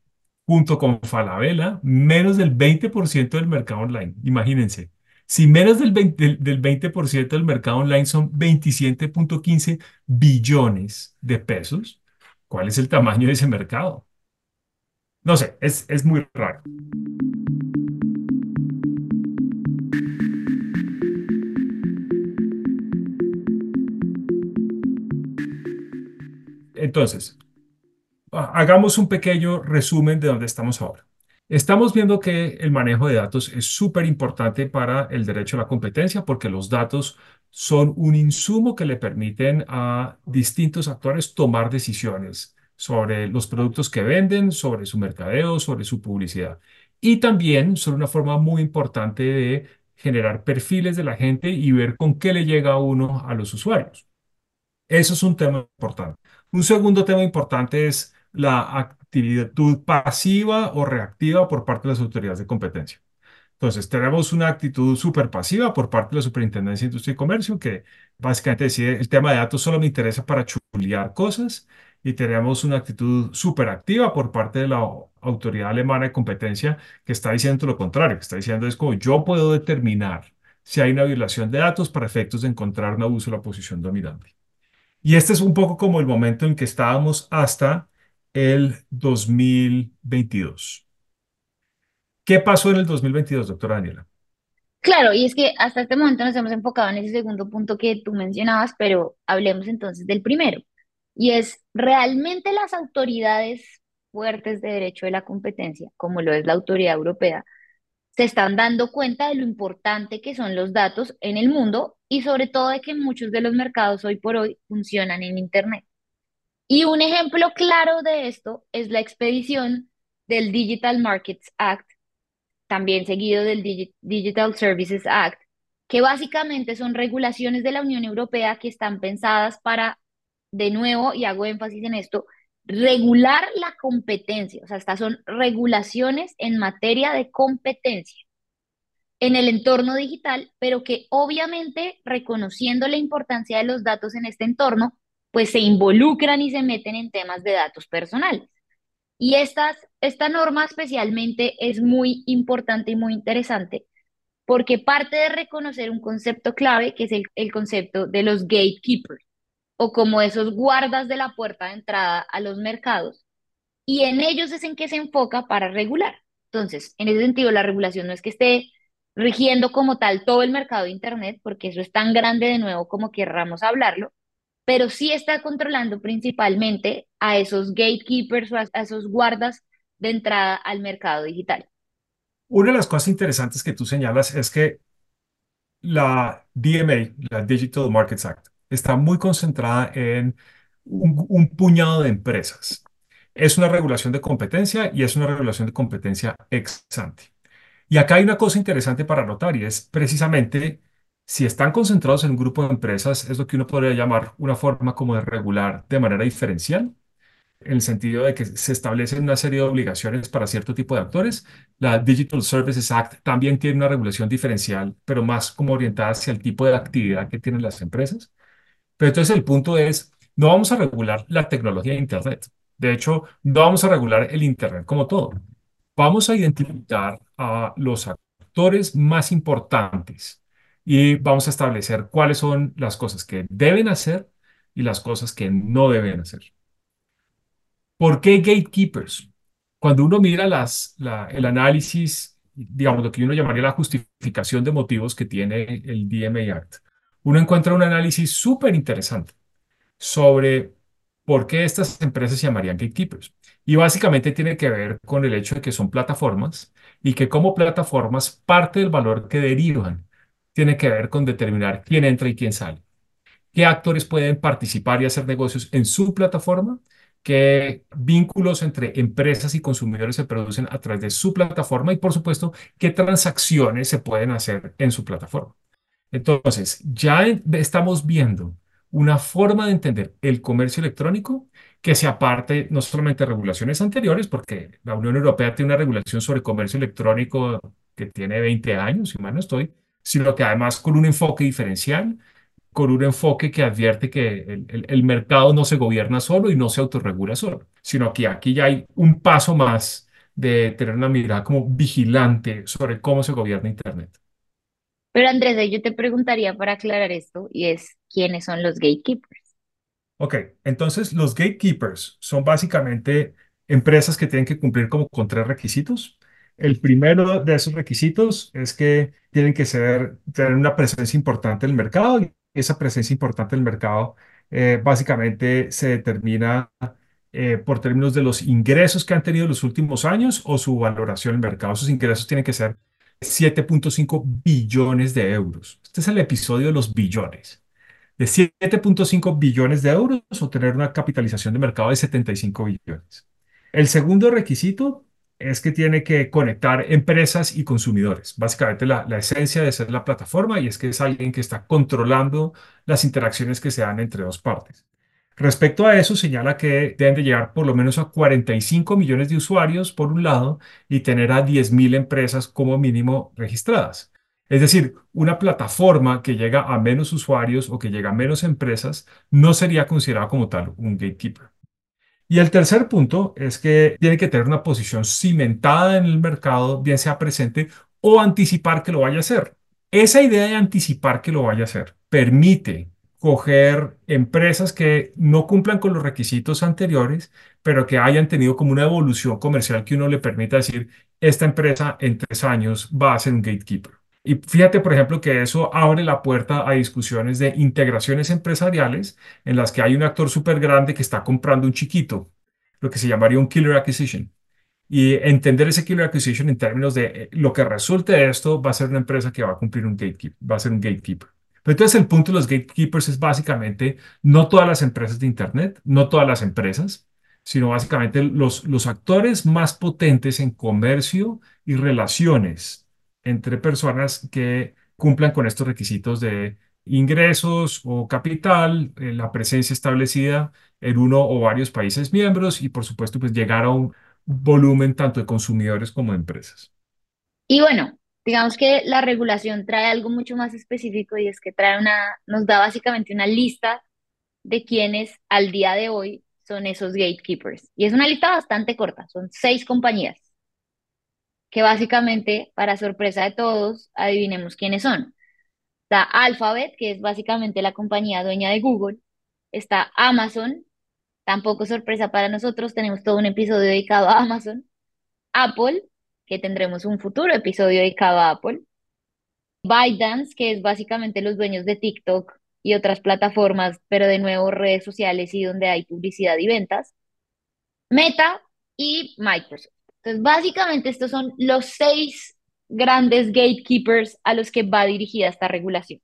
junto con Falabella, menos del 20% del mercado online. Imagínense. Si menos del 20, del, del 20% del mercado online son 27.15 billones de pesos, ¿cuál es el tamaño de ese mercado? No sé, es, es muy raro. Entonces, hagamos un pequeño resumen de dónde estamos ahora. Estamos viendo que el manejo de datos es súper importante para el derecho a la competencia porque los datos son un insumo que le permiten a distintos actores tomar decisiones sobre los productos que venden, sobre su mercadeo, sobre su publicidad. Y también son una forma muy importante de generar perfiles de la gente y ver con qué le llega a uno a los usuarios. Eso es un tema importante. Un segundo tema importante es la actitud pasiva o reactiva por parte de las autoridades de competencia. Entonces, tenemos una actitud súper pasiva por parte de la Superintendencia de Industria y Comercio, que básicamente decide el tema de datos solo me interesa para chulear cosas. Y tenemos una actitud súper activa por parte de la autoridad alemana de competencia, que está diciendo lo contrario, que está diciendo es como yo puedo determinar si hay una violación de datos para efectos de encontrar un abuso de la posición dominante. Y este es un poco como el momento en que estábamos hasta el 2022. ¿Qué pasó en el 2022, doctora Daniela? Claro, y es que hasta este momento nos hemos enfocado en ese segundo punto que tú mencionabas, pero hablemos entonces del primero. Y es, ¿realmente las autoridades fuertes de derecho de la competencia, como lo es la autoridad europea, se están dando cuenta de lo importante que son los datos en el mundo y sobre todo de que muchos de los mercados hoy por hoy funcionan en Internet. Y un ejemplo claro de esto es la expedición del Digital Markets Act, también seguido del Digi- Digital Services Act, que básicamente son regulaciones de la Unión Europea que están pensadas para, de nuevo, y hago énfasis en esto, regular la competencia. O sea, estas son regulaciones en materia de competencia en el entorno digital, pero que obviamente reconociendo la importancia de los datos en este entorno, pues se involucran y se meten en temas de datos personales. Y estas, esta norma especialmente es muy importante y muy interesante porque parte de reconocer un concepto clave que es el, el concepto de los gatekeepers o como esos guardas de la puerta de entrada a los mercados y en ellos es en que se enfoca para regular. Entonces, en ese sentido, la regulación no es que esté rigiendo como tal todo el mercado de Internet, porque eso es tan grande de nuevo como querramos hablarlo, pero sí está controlando principalmente a esos gatekeepers a esos guardas de entrada al mercado digital. Una de las cosas interesantes que tú señalas es que la DMA, la Digital Markets Act, está muy concentrada en un, un puñado de empresas. Es una regulación de competencia y es una regulación de competencia ex ante. Y acá hay una cosa interesante para notar y es precisamente Si están concentrados en un grupo de empresas, es lo que uno podría llamar una forma como de regular de manera diferencial, en el sentido de que se establecen una serie de obligaciones para cierto tipo de actores. La Digital Services Act también tiene una regulación diferencial, pero más como orientada hacia el tipo de actividad que tienen las empresas. Pero entonces el punto es, no vamos a regular la tecnología de Internet. De hecho, no vamos a regular el Internet como todo. Vamos a identificar a los actores más importantes y vamos a establecer cuáles son las cosas que deben hacer y las cosas que no deben hacer. ¿Por qué gatekeepers? Cuando uno mira el análisis, digamos, lo que uno llamaría la justificación de motivos que tiene el DMA Act, uno encuentra un análisis súper interesante sobre por qué estas empresas se llamarían gatekeepers. Y básicamente tiene que ver con el hecho de que son plataformas y que como plataformas parte del valor que derivan tiene que ver con determinar quién entra y quién sale. ¿Qué actores pueden participar y hacer negocios en su plataforma? ¿Qué vínculos entre empresas y consumidores se producen a través de su plataforma? Y por supuesto, ¿qué transacciones se pueden hacer en su plataforma? Entonces, ya estamos viendo una forma de entender el comercio electrónico que se aparte no solamente de regulaciones anteriores, porque la Unión Europea tiene una regulación sobre comercio electrónico que tiene 20 años, si mal no estoy, sino que además con un enfoque diferencial, con un enfoque que advierte que el, el- el mercado no se gobierna solo y no se autorregula solo, sino que aquí ya hay un paso más de tener una mirada como vigilante sobre cómo se gobierna Internet. Pero Andrés, yo te preguntaría para aclarar esto, y es, ¿quiénes son los gatekeepers? Ok, entonces los gatekeepers son básicamente empresas que tienen que cumplir como con tres requisitos. El primero de esos requisitos es que tienen que ser, tener una presencia importante en el mercado y esa presencia importante en el mercado eh, básicamente se determina eh, por términos de los ingresos que han tenido en los últimos años o su valoración en el mercado. Esos ingresos tienen que ser siete punto cinco billones de euros. Este es el episodio de los billones de siete punto cinco billones de euros o tener una capitalización de mercado de 75 billones. El segundo requisito es que tiene que conectar empresas y consumidores. Básicamente la, la esencia de ser la plataforma y es que es alguien que está controlando las interacciones que se dan entre dos partes. Respecto a eso, señala que deben de llegar por lo menos a 45 millones de usuarios por un lado y tener a 10.000 empresas como mínimo registradas. Es decir, una plataforma que llega a menos usuarios o que llega a menos empresas no sería considerada como tal un gatekeeper. Y el tercer punto es que tiene que tener una posición cimentada en el mercado, bien sea presente o anticipar que lo vaya a hacer. Esa idea de anticipar que lo vaya a hacer permite coger empresas que no cumplan con los requisitos anteriores, pero que hayan tenido como una evolución comercial que uno le permita decir, esta empresa en tres años va a ser un gatekeeper. Y fíjate, por ejemplo, que eso abre la puerta a discusiones de integraciones empresariales en las que hay un actor súper grande que está comprando un chiquito, lo que se llamaría un killer acquisition. Y entender ese killer acquisition en términos de eh, lo que resulte de esto va a ser una empresa que va a cumplir un gatekeeper, va a ser un gatekeeper. Pero entonces el punto de los gatekeepers es básicamente no todas las empresas de Internet, no todas las empresas, sino básicamente los, los actores más potentes en comercio y relaciones entre personas que cumplan con estos requisitos de ingresos o capital, eh, la presencia establecida en uno o varios países miembros y por supuesto pues llegar a un volumen tanto de consumidores como de empresas. Y bueno, digamos que la regulación trae algo mucho más específico y es que trae una, nos da básicamente una lista de quienes al día de hoy son esos gatekeepers. Y es una lista bastante corta, son seis compañías, que básicamente, para sorpresa de todos, adivinemos quiénes son. Está Alphabet, que es básicamente la compañía dueña de Google. Está Amazon, tampoco sorpresa para nosotros, tenemos todo un episodio dedicado a Amazon. Apple, que tendremos un futuro episodio dedicado a Apple. ByteDance, que es básicamente los dueños de TikTok y otras plataformas, pero de nuevo redes sociales y donde hay publicidad y ventas. Meta y Microsoft. Entonces, básicamente estos son los seis grandes gatekeepers a los que va dirigida esta regulación.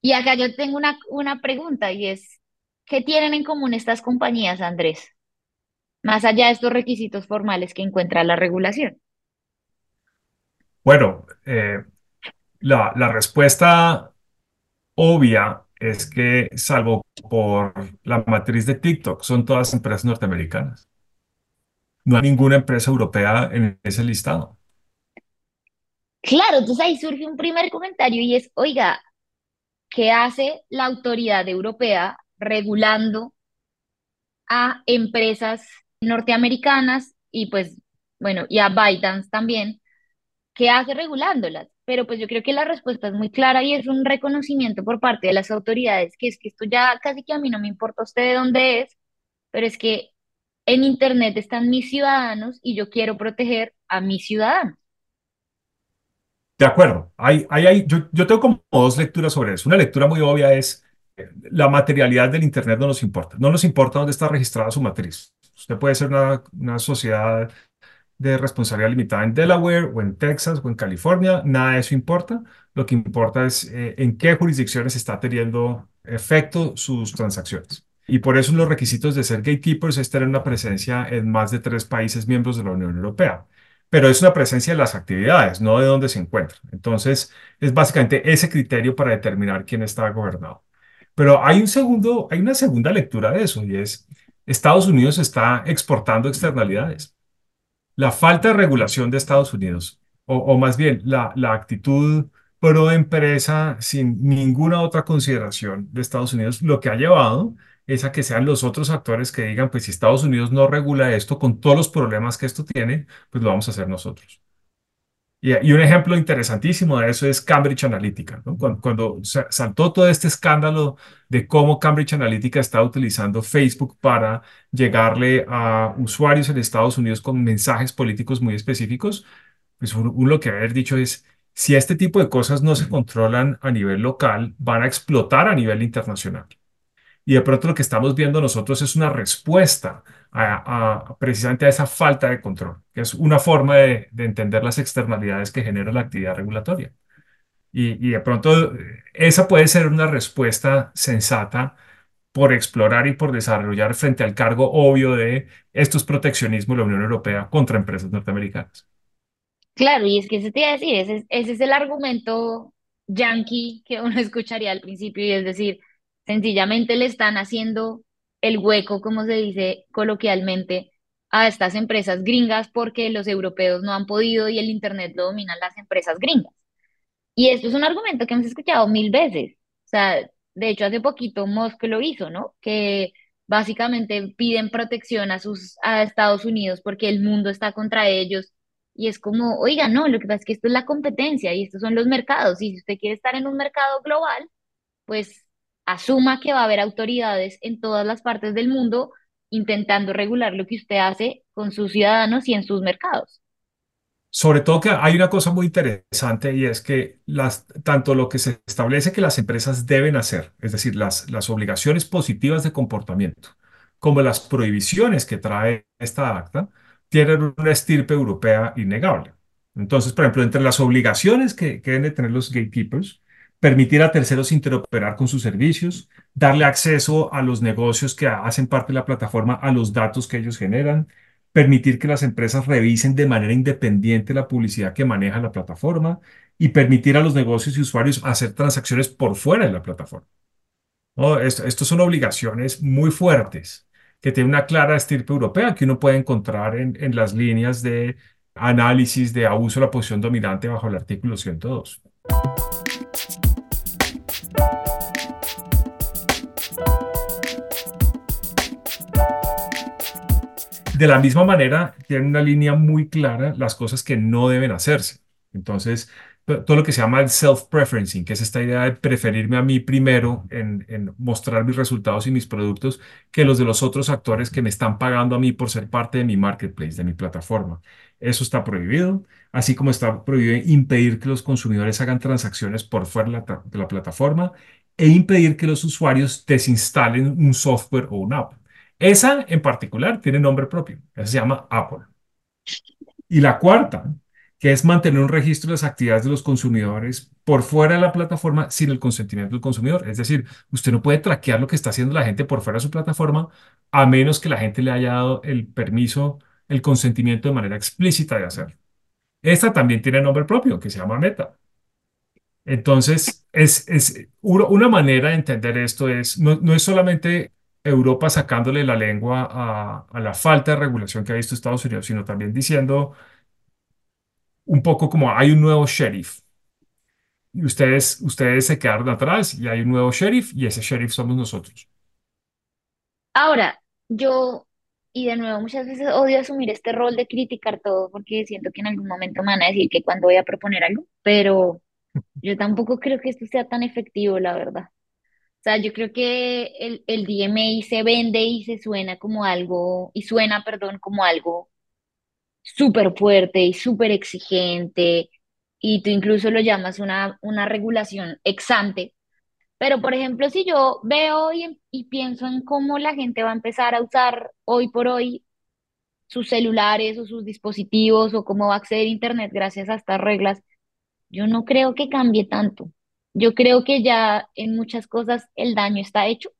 Y acá yo tengo una, una pregunta y es, ¿qué tienen en común estas compañías, Andrés? Más allá de estos requisitos formales que encuentra la regulación. Bueno, eh, la, la respuesta obvia es que, salvo por la matriz de TikTok, son todas empresas norteamericanas. No hay ninguna empresa europea en ese listado. Claro, entonces ahí surge un primer comentario y es, oiga, ¿qué hace la autoridad europea regulando a empresas norteamericanas y pues, bueno, y a ByteDance también? ¿Qué hace regulándolas? Pero pues yo creo que la respuesta es muy clara y es un reconocimiento por parte de las autoridades, que es que esto ya casi que a mí no me importa usted de dónde es, pero es que en Internet están mis ciudadanos y yo quiero proteger a mis ciudadanos. De acuerdo. Hay, hay, hay- yo, yo tengo como dos lecturas sobre eso. Una lectura muy obvia es la materialidad del Internet no nos importa. No nos importa dónde está registrada su matriz. Usted puede ser una, una sociedad de responsabilidad limitada en Delaware o en Texas o en California, nada de eso importa. Lo que importa es eh, en qué jurisdicciones está teniendo efecto sus transacciones. Y por eso los requisitos de ser gatekeepers es tener una presencia en más de tres países miembros de la Unión Europea. Pero es una presencia de las actividades, no de dónde se encuentran. Entonces, es básicamente ese criterio para determinar quién está gobernado. Pero hay un segundo, hay una segunda lectura de eso y es Estados Unidos está exportando externalidades la falta de regulación de Estados Unidos, o, o más bien la, la actitud pro empresa sin ninguna otra consideración de Estados Unidos, lo que ha llevado es a que sean los otros actores que digan, pues si Estados Unidos no regula esto con todos los problemas que esto tiene, pues lo vamos a hacer nosotros. Y, y un ejemplo interesantísimo de eso es Cambridge Analytica, ¿no? Cuando, cuando sa- saltó todo este escándalo de cómo Cambridge Analytica está utilizando Facebook para llegarle a usuarios en Estados Unidos con mensajes políticos muy específicos, pues uno lo que haber dicho es, si este tipo de cosas no se controlan a nivel local, van a explotar a nivel internacional. Y de pronto lo que estamos viendo nosotros es una respuesta a, precisamente a esa falta de control, que es una forma de, de entender las externalidades que genera la actividad regulatoria. Y, y de pronto eh, esa puede ser una respuesta sensata por explorar y por desarrollar frente al cargo obvio de estos proteccionismos de la Unión Europea contra empresas norteamericanas. Claro, y es que eso te iba a decir, ese, es- ese es el argumento yankee que uno escucharía al principio, y es decir, sencillamente le están haciendo el hueco, como se dice coloquialmente, a estas empresas gringas porque los europeos no han podido y el Internet lo dominan las empresas gringas. Y esto es un argumento que hemos escuchado mil veces. O sea, de hecho, hace poquito Musk lo hizo, ¿no? Que básicamente piden protección a sus, a Estados Unidos porque el mundo está contra ellos. Y es como, oiga, no, lo que pasa es que esto es la competencia y estos son los mercados. Y si usted quiere estar en un mercado global, pues asuma que va a haber autoridades en todas las partes del mundo intentando regular lo que usted hace con sus ciudadanos y en sus mercados. Sobre todo que hay una cosa muy interesante y es que las, tanto lo que se establece que las empresas deben hacer, es decir, las, las obligaciones positivas de comportamiento, como las prohibiciones que trae esta acta, tienen una estirpe europea innegable. Entonces, por ejemplo, entre las obligaciones que, deben de tener los gatekeepers, permitir a terceros interoperar con sus servicios, darle acceso a los negocios que hacen parte de la plataforma a los datos que ellos generan permitir que las empresas revisen de manera independiente la publicidad que maneja la plataforma y permitir a los negocios y usuarios hacer transacciones por fuera de la plataforma. ¿no? Estos son obligaciones muy fuertes que tienen una clara estirpe europea que uno puede encontrar en, en las líneas de análisis de abuso de la posición dominante bajo el artículo 102. De la misma manera, tienen una línea muy clara las cosas que no deben hacerse. Entonces, to- todo lo que se llama el self-preferencing, que es esta idea de preferirme a mí primero en, mostrar mis resultados y mis productos que los de los otros actores que me están pagando a mí por ser parte de mi marketplace, de mi plataforma. Eso está prohibido, así como está prohibido impedir que los consumidores hagan transacciones por fuera de la plataforma e impedir que los usuarios desinstalen un software o una app. Esa en particular tiene nombre propio, esa se llama Apple. Y la cuarta, que es mantener un registro de las actividades de los consumidores por fuera de la plataforma sin el consentimiento del consumidor. Es decir, usted no puede traquear lo que está haciendo la gente por fuera de su plataforma a menos que la gente le haya dado el permiso, el consentimiento de manera explícita de hacerlo. Esta también tiene nombre propio, que se llama Meta. Entonces, es, es una manera de entender esto es, no, no es solamente Europa sacándole la lengua a, a la falta de regulación que ha visto Estados Unidos, sino también diciendo un poco como hay un nuevo sheriff y ustedes, ustedes se quedaron atrás y hay un nuevo sheriff y ese sheriff somos nosotros. Ahora, yo, y de nuevo, muchas veces odio asumir este rol de criticar todo porque siento que en algún momento me van a decir que cuando voy a proponer algo, pero yo tampoco creo que esto sea tan efectivo, la verdad. O sea, yo creo que el, el DMA se vende y se suena como algo, y suena, perdón, como algo súper fuerte y súper exigente, y tú incluso lo llamas una, una regulación ex ante. Pero, por ejemplo, si yo veo y, y pienso en cómo la gente va a empezar a usar hoy por hoy sus celulares o sus dispositivos o cómo va a acceder a Internet gracias a estas reglas, yo no creo que cambie tanto. Yo creo que ya en muchas cosas el daño está hecho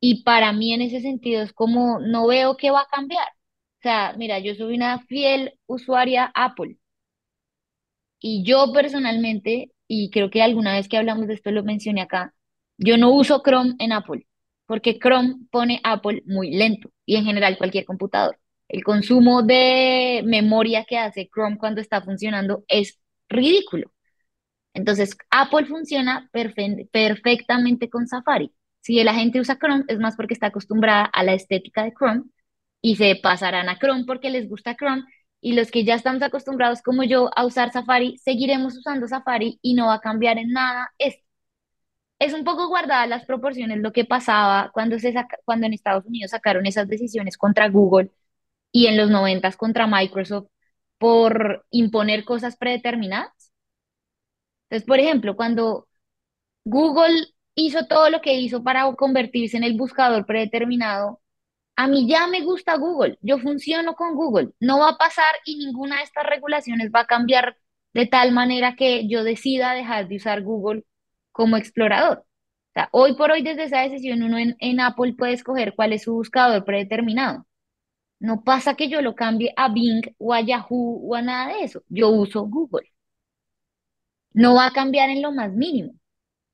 y para mí en ese sentido es como no veo qué va a cambiar. O sea, mira, yo soy una fiel usuaria Apple y yo personalmente, y creo que alguna vez que hablamos de esto lo mencioné acá, yo no uso Chrome en Apple porque Chrome pone Apple muy lento y en general cualquier computador. El consumo de memoria que hace Chrome cuando está funcionando es ridículo. Entonces, Apple funciona perfe- perfectamente con Safari. Si la gente usa Chrome, es más porque está acostumbrada a la estética de Chrome y se pasarán a Chrome porque les gusta Chrome. Y los que ya estamos acostumbrados, como yo, a usar Safari, seguiremos usando Safari y no va a cambiar en nada esto. Es un poco guardadas las proporciones lo que pasaba cuando, se saca- cuando en Estados Unidos sacaron esas decisiones contra Google y en los noventas contra Microsoft por imponer cosas predeterminadas. Entonces, por ejemplo, cuando Google hizo todo lo que hizo para convertirse en el buscador predeterminado. A mí ya me gusta Google, yo funciono con Google, no va a pasar y ninguna de estas regulaciones va a cambiar de tal manera que yo decida dejar de usar Google como explorador. Hoy por hoy desde esa decisión uno en, en Apple puede escoger cuál es su buscador predeterminado. No pasa que yo lo cambie a Bing o a Yahoo o a nada de eso. Yo uso Google. No va a cambiar en lo más mínimo.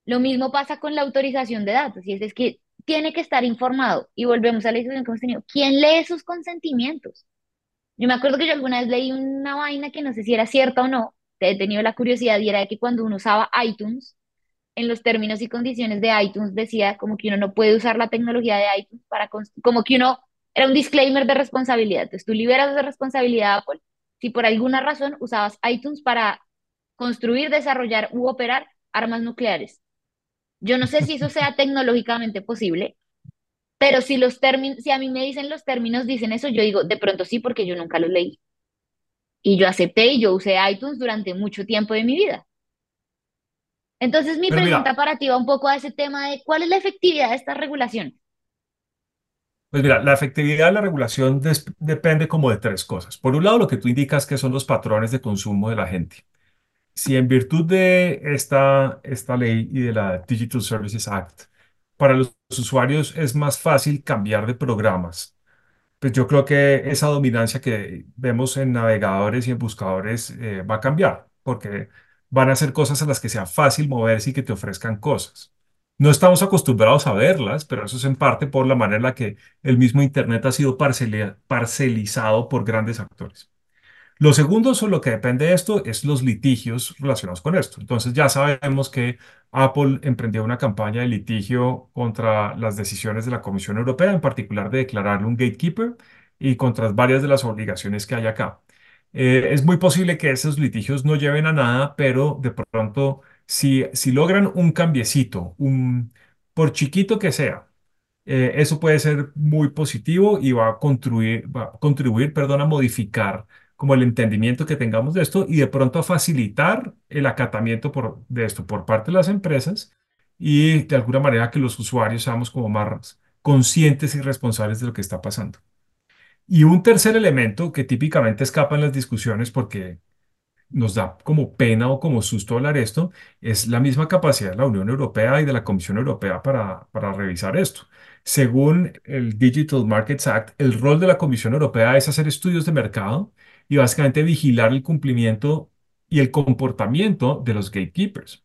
Lo mismo pasa con la autorización de datos, y es, es que tiene que estar informado. Y volvemos a la discusión que hemos tenido. ¿Quién lee sus consentimientos? Yo me acuerdo que yo alguna vez leí una vaina que no sé si era cierta o no, he tenido la curiosidad y era de que cuando uno usaba iTunes, en los términos y condiciones de iTunes decía como que uno no puede usar la tecnología de iTunes para, como que uno, era un disclaimer de responsabilidad. Entonces tú liberas de responsabilidad a Apple si por alguna razón usabas iTunes para construir, desarrollar u operar armas nucleares. Yo no sé si eso sea tecnológicamente posible, pero si los términos, si a mí me dicen los términos, dicen eso, yo digo, de pronto sí, porque yo nunca los leí. Y yo acepté y yo usé iTunes durante mucho tiempo de mi vida. Entonces mi Pero pregunta mira, para ti va un poco a ese tema de cuál es la efectividad de esta regulación. pues mira, la efectividad de la regulación depende como de tres cosas. Por un lado, lo que tú indicas que son los patrones de consumo de la gente. Si en virtud de esta, esta ley y de la Digital Services Act, para los usuarios es más fácil cambiar de programas Pues yo creo que esa dominancia que vemos en navegadores y en buscadores eh, va a cambiar, porque van a ser cosas a las que sea fácil moverse y que te ofrezcan cosas. No estamos acostumbrados a verlas, pero eso es en parte por la manera en la que el mismo Internet ha sido parcelizado por grandes actores. Lo segundo sobre lo que depende de esto es los litigios relacionados con esto. Entonces ya sabemos que Apple emprendió una campaña de litigio contra las decisiones de la Comisión Europea, en particular de declararle un gatekeeper y contra varias de las obligaciones que hay acá. Eh, es muy posible que esos litigios no lleven a nada, pero de pronto si, si logran un cambiecito, un, por chiquito que sea, eh, eso puede ser muy positivo y va a contribuir, va a contribuir, perdón, a modificar como el entendimiento que tengamos de esto y de pronto a facilitar el acatamiento por, de esto por parte de las empresas y de alguna manera que los usuarios seamos como más conscientes y responsables de lo que está pasando. Y un tercer elemento que típicamente escapa en las discusiones porque nos da como pena o como susto hablar esto, es la misma capacidad de la Unión Europea y de la Comisión Europea para, para revisar esto. Según el Digital Markets Act, el rol de la Comisión Europea es hacer estudios de mercado y básicamente vigilar el cumplimiento y el comportamiento de los gatekeepers.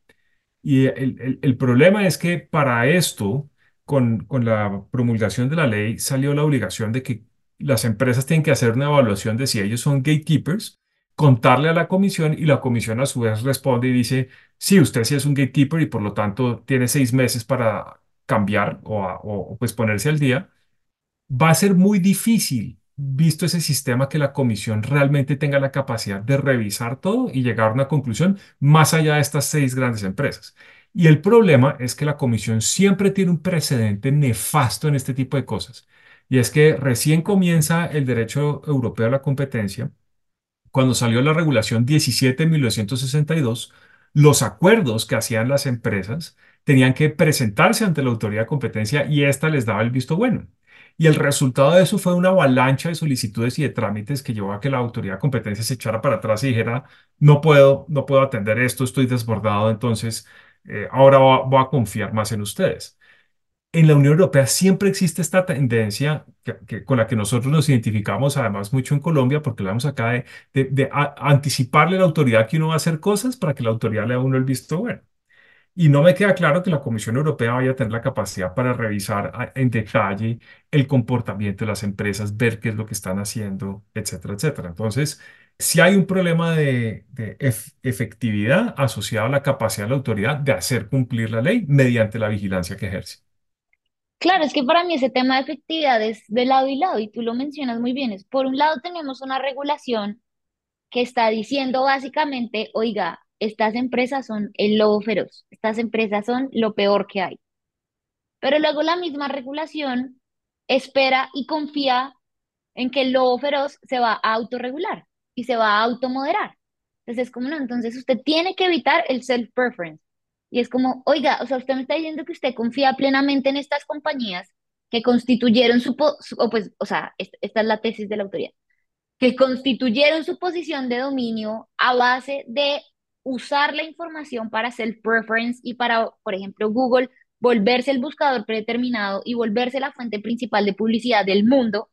Y el, el- el problema es que para esto, con, con la promulgación de la ley, salió la obligación de que las empresas tienen que hacer una evaluación de si ellos son gatekeepers, contarle a la comisión y la comisión a su vez responde y dice, sí, usted sí es un gatekeeper y por lo tanto tiene seis meses para cambiar o, a- o pues ponerse al día. Va a ser muy difícil, visto ese sistema, que la comisión realmente tenga la capacidad de revisar todo y llegar a una conclusión más allá de estas seis grandes empresas. Y el problema es que la comisión siempre tiene un precedente nefasto en este tipo de cosas. Y es que recién comienza el derecho europeo a la competencia cuando salió la regulación 17 en 1962, los acuerdos que hacían las empresas tenían que presentarse ante la autoridad de competencia y ésta les daba el visto bueno. Y el resultado de eso fue una avalancha de solicitudes y de trámites que llevó a que la autoridad de competencia se echara para atrás y dijera, no puedo, no puedo atender esto, estoy desbordado, entonces eh, ahora voy a confiar más en ustedes en la Unión Europea siempre existe esta tendencia con la que nosotros nos identificamos, además mucho en Colombia, porque lo vemos acá, de, de- anticiparle a la autoridad que uno va a hacer cosas para que la autoridad le dé a uno el visto bueno. Y no me queda claro que la Comisión Europea vaya a tener la capacidad para revisar a- en detalle el comportamiento de las empresas, ver qué es lo que están haciendo, etcétera, etcétera. Entonces, si hay un problema de, de ef- efectividad asociado a la capacidad de la autoridad de hacer cumplir la ley mediante la vigilancia que ejerce. Claro, es que para mí ese tema de efectividad es de lado y lado, y tú lo mencionas muy bien. Es, por un lado tenemos una regulación que está diciendo básicamente, oiga, estas empresas son el lobo feroz, estas empresas son lo peor que hay. Pero luego la misma regulación espera y confía en que el lobo feroz se va a autorregular y se va a automoderar. Entonces es como, no, entonces usted tiene que evitar el self-preference. Y es como, oiga, o sea, usted me está diciendo que usted confía plenamente en estas compañías que constituyeron su, o pues, o sea, es- esta es la tesis de la autoridad que constituyeron su posición de dominio a base de usar la información para self-preference y para, por ejemplo, Google volverse el buscador predeterminado y volverse la fuente principal de publicidad del mundo.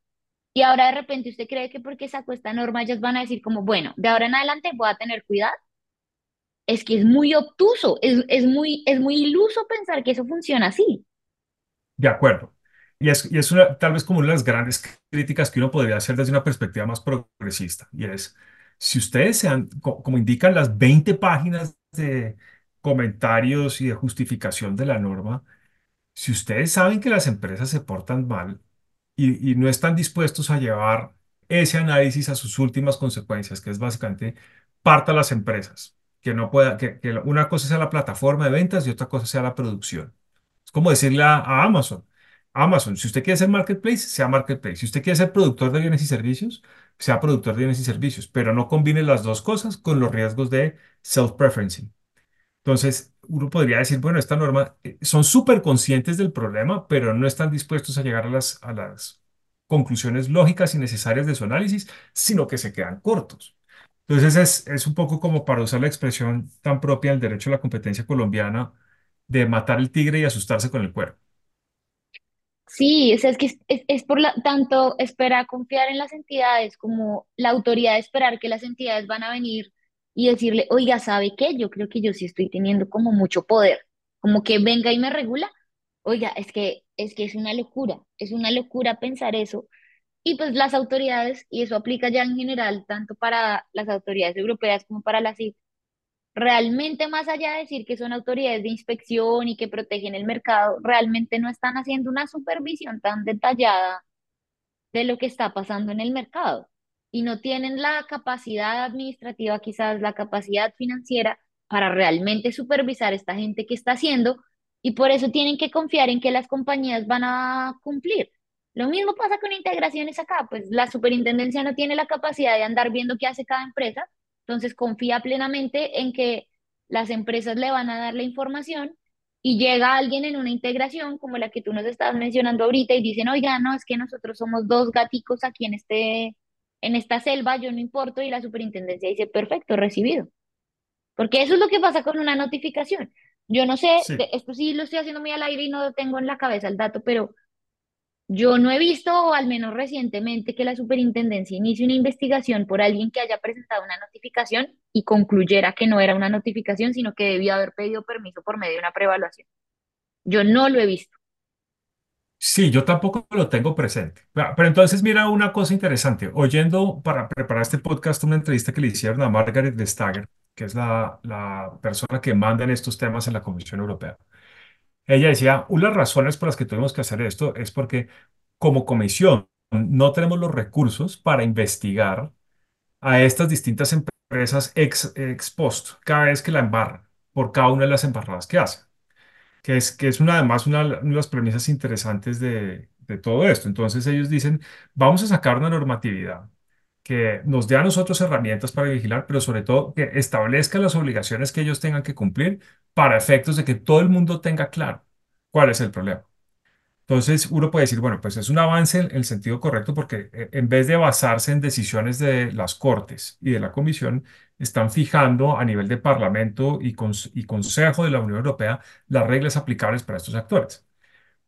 Y ahora de repente usted cree que porque sacó esta norma ellos van a decir como, bueno, de ahora en adelante voy a tener cuidado. Es que es muy obtuso, es, es muy, es muy iluso pensar que eso funciona así. De acuerdo. Y es, y es una, tal vez como una de las grandes críticas que uno podría hacer desde una perspectiva más progresista. Y es, si ustedes sean, co- como indican las 20 páginas de comentarios y de justificación de la norma, si ustedes saben que las empresas se portan mal y, no están dispuestos a llevar ese análisis a sus últimas consecuencias, que es básicamente parta las empresas, que no pueda, que, una cosa sea la plataforma de ventas y otra cosa sea la producción. Es como decirle a Amazon, Amazon, si usted quiere ser marketplace, sea marketplace. Si usted quiere ser productor de bienes y servicios, sea productor de bienes y servicios, pero no combine las dos cosas con los riesgos de self-preferencing. Entonces, uno podría decir, bueno, esta norma, eh, son súper conscientes del problema, pero no están dispuestos a llegar a las, conclusiones lógicas y necesarias de su análisis, sino que se quedan cortos. Entonces, es, es un poco como para usar la expresión tan propia del derecho a la competencia colombiana de matar el tigre y asustarse con el cuero. Sí, o sea, es que es, es- por la, tanto esperar confiar en las entidades como la autoridad de esperar que las entidades van a venir y decirle, oiga, ¿sabe qué? Yo creo que yo sí estoy teniendo como mucho poder, como que venga y me regula. Oiga, es que es que es una locura, es una locura pensar eso. Y pues las autoridades, y eso aplica ya en general, tanto para las autoridades europeas como para las realmente más allá de decir que son autoridades de inspección y que protegen el mercado, realmente no están haciendo una supervisión tan detallada de lo que está pasando en el mercado y no tienen la capacidad administrativa, quizás la capacidad financiera para realmente supervisar esta gente que está haciendo y por eso tienen que confiar en que las compañías van a cumplir. Lo mismo pasa con integraciones acá, pues la superintendencia no tiene la capacidad de andar viendo qué hace cada empresa, entonces confía plenamente en que las empresas le van a dar la información y llega alguien en una integración como la que tú nos estabas mencionando ahorita y dicen, oiga, no, es que nosotros somos dos gaticos aquí en este, en esta selva, yo no importo, y la superintendencia dice, perfecto, recibido. Porque eso es lo que pasa con una notificación. Yo no sé, Sí. esto sí lo estoy haciendo muy al aire y no tengo en la cabeza el dato, pero Yo no he visto, o al menos recientemente, que la superintendencia inicie una investigación por alguien que haya presentado una notificación y concluyera que no era una notificación, sino que debió haber pedido permiso por medio de una preevaluación. Yo no lo he visto. Sí, yo tampoco lo tengo presente. Ah, Pero entonces mira una cosa interesante. Oyendo para preparar este podcast una entrevista que le hicieron a Margaret Vestager, que es la, la persona que manda en estos temas en la Comisión Europea. Ella decía, una de las razones por las que tuvimos que hacer esto es porque como comisión no tenemos los recursos para investigar a estas distintas empresas ex, ex post, cada vez que la embarran, por cada una de las embarradas que hacen que es, que es una, además una, una de las premisas interesantes de, de todo esto. Entonces ellos dicen, vamos a sacar una normatividad que nos dé a nosotros herramientas para vigilar, pero sobre todo que establezca las obligaciones que ellos tengan que cumplir para efectos de que todo el mundo tenga claro cuál es el problema. Entonces uno puede decir, bueno, pues es un avance en el sentido correcto porque eh, en vez de basarse en decisiones de las Cortes y de la Comisión, están fijando a nivel de Parlamento y, cons- Consejo de la Unión Europea las reglas aplicables para estos actores.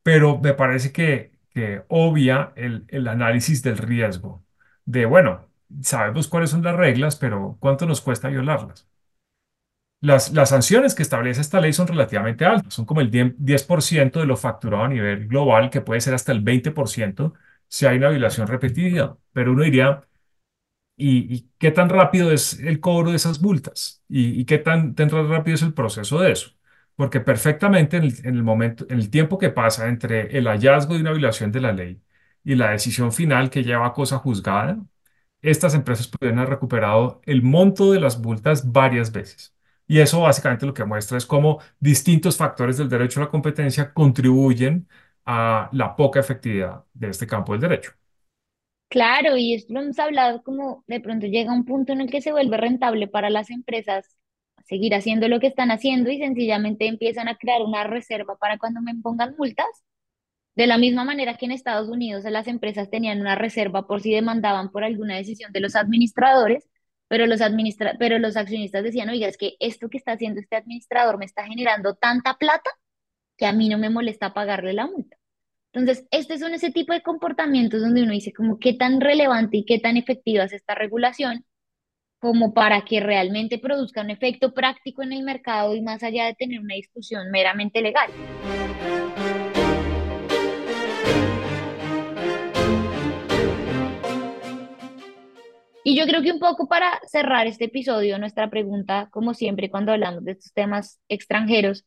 Pero me parece que, obvia el análisis del riesgo de, bueno, sabemos cuáles son las reglas, pero ¿cuánto nos cuesta violarlas? Las, las sanciones que establece esta ley son relativamente altas, son como el 10% 10% de lo facturado a nivel global, que puede ser hasta el 20% si hay una violación repetida. Pero uno diría, ¿y, qué tan rápido es el cobro de esas multas? ¿Y, qué tan, tan rápido es el proceso de eso? Porque perfectamente en el, en el momento, en el tiempo que pasa entre el hallazgo de una violación de la ley y la decisión final que lleva a cosa juzgada, estas empresas pudieron haber recuperado el monto de las multas varias veces. Y eso básicamente lo que muestra es cómo distintos factores del derecho a la competencia contribuyen a la poca efectividad de este campo del derecho. Claro, y esto lo hemos hablado como de pronto llega un punto en el que se vuelve rentable para las empresas seguir haciendo lo que están haciendo y sencillamente empiezan a crear una reserva para cuando me pongan multas. De la misma manera que en Estados Unidos las empresas tenían una reserva por si demandaban por alguna decisión de los administradores, pero los administra pero los accionistas decían, oiga, es que esto que está haciendo este administrador me está generando tanta plata que a mí no me molesta pagarle la multa. Entonces, estos son ese tipo de comportamientos donde uno dice como qué tan relevante y qué tan efectiva es esta regulación como para que realmente produzca un efecto práctico en el mercado y más allá de tener una discusión meramente legal. Y yo creo que un poco para cerrar este episodio, nuestra pregunta, como siempre cuando hablamos de estos temas extranjeros,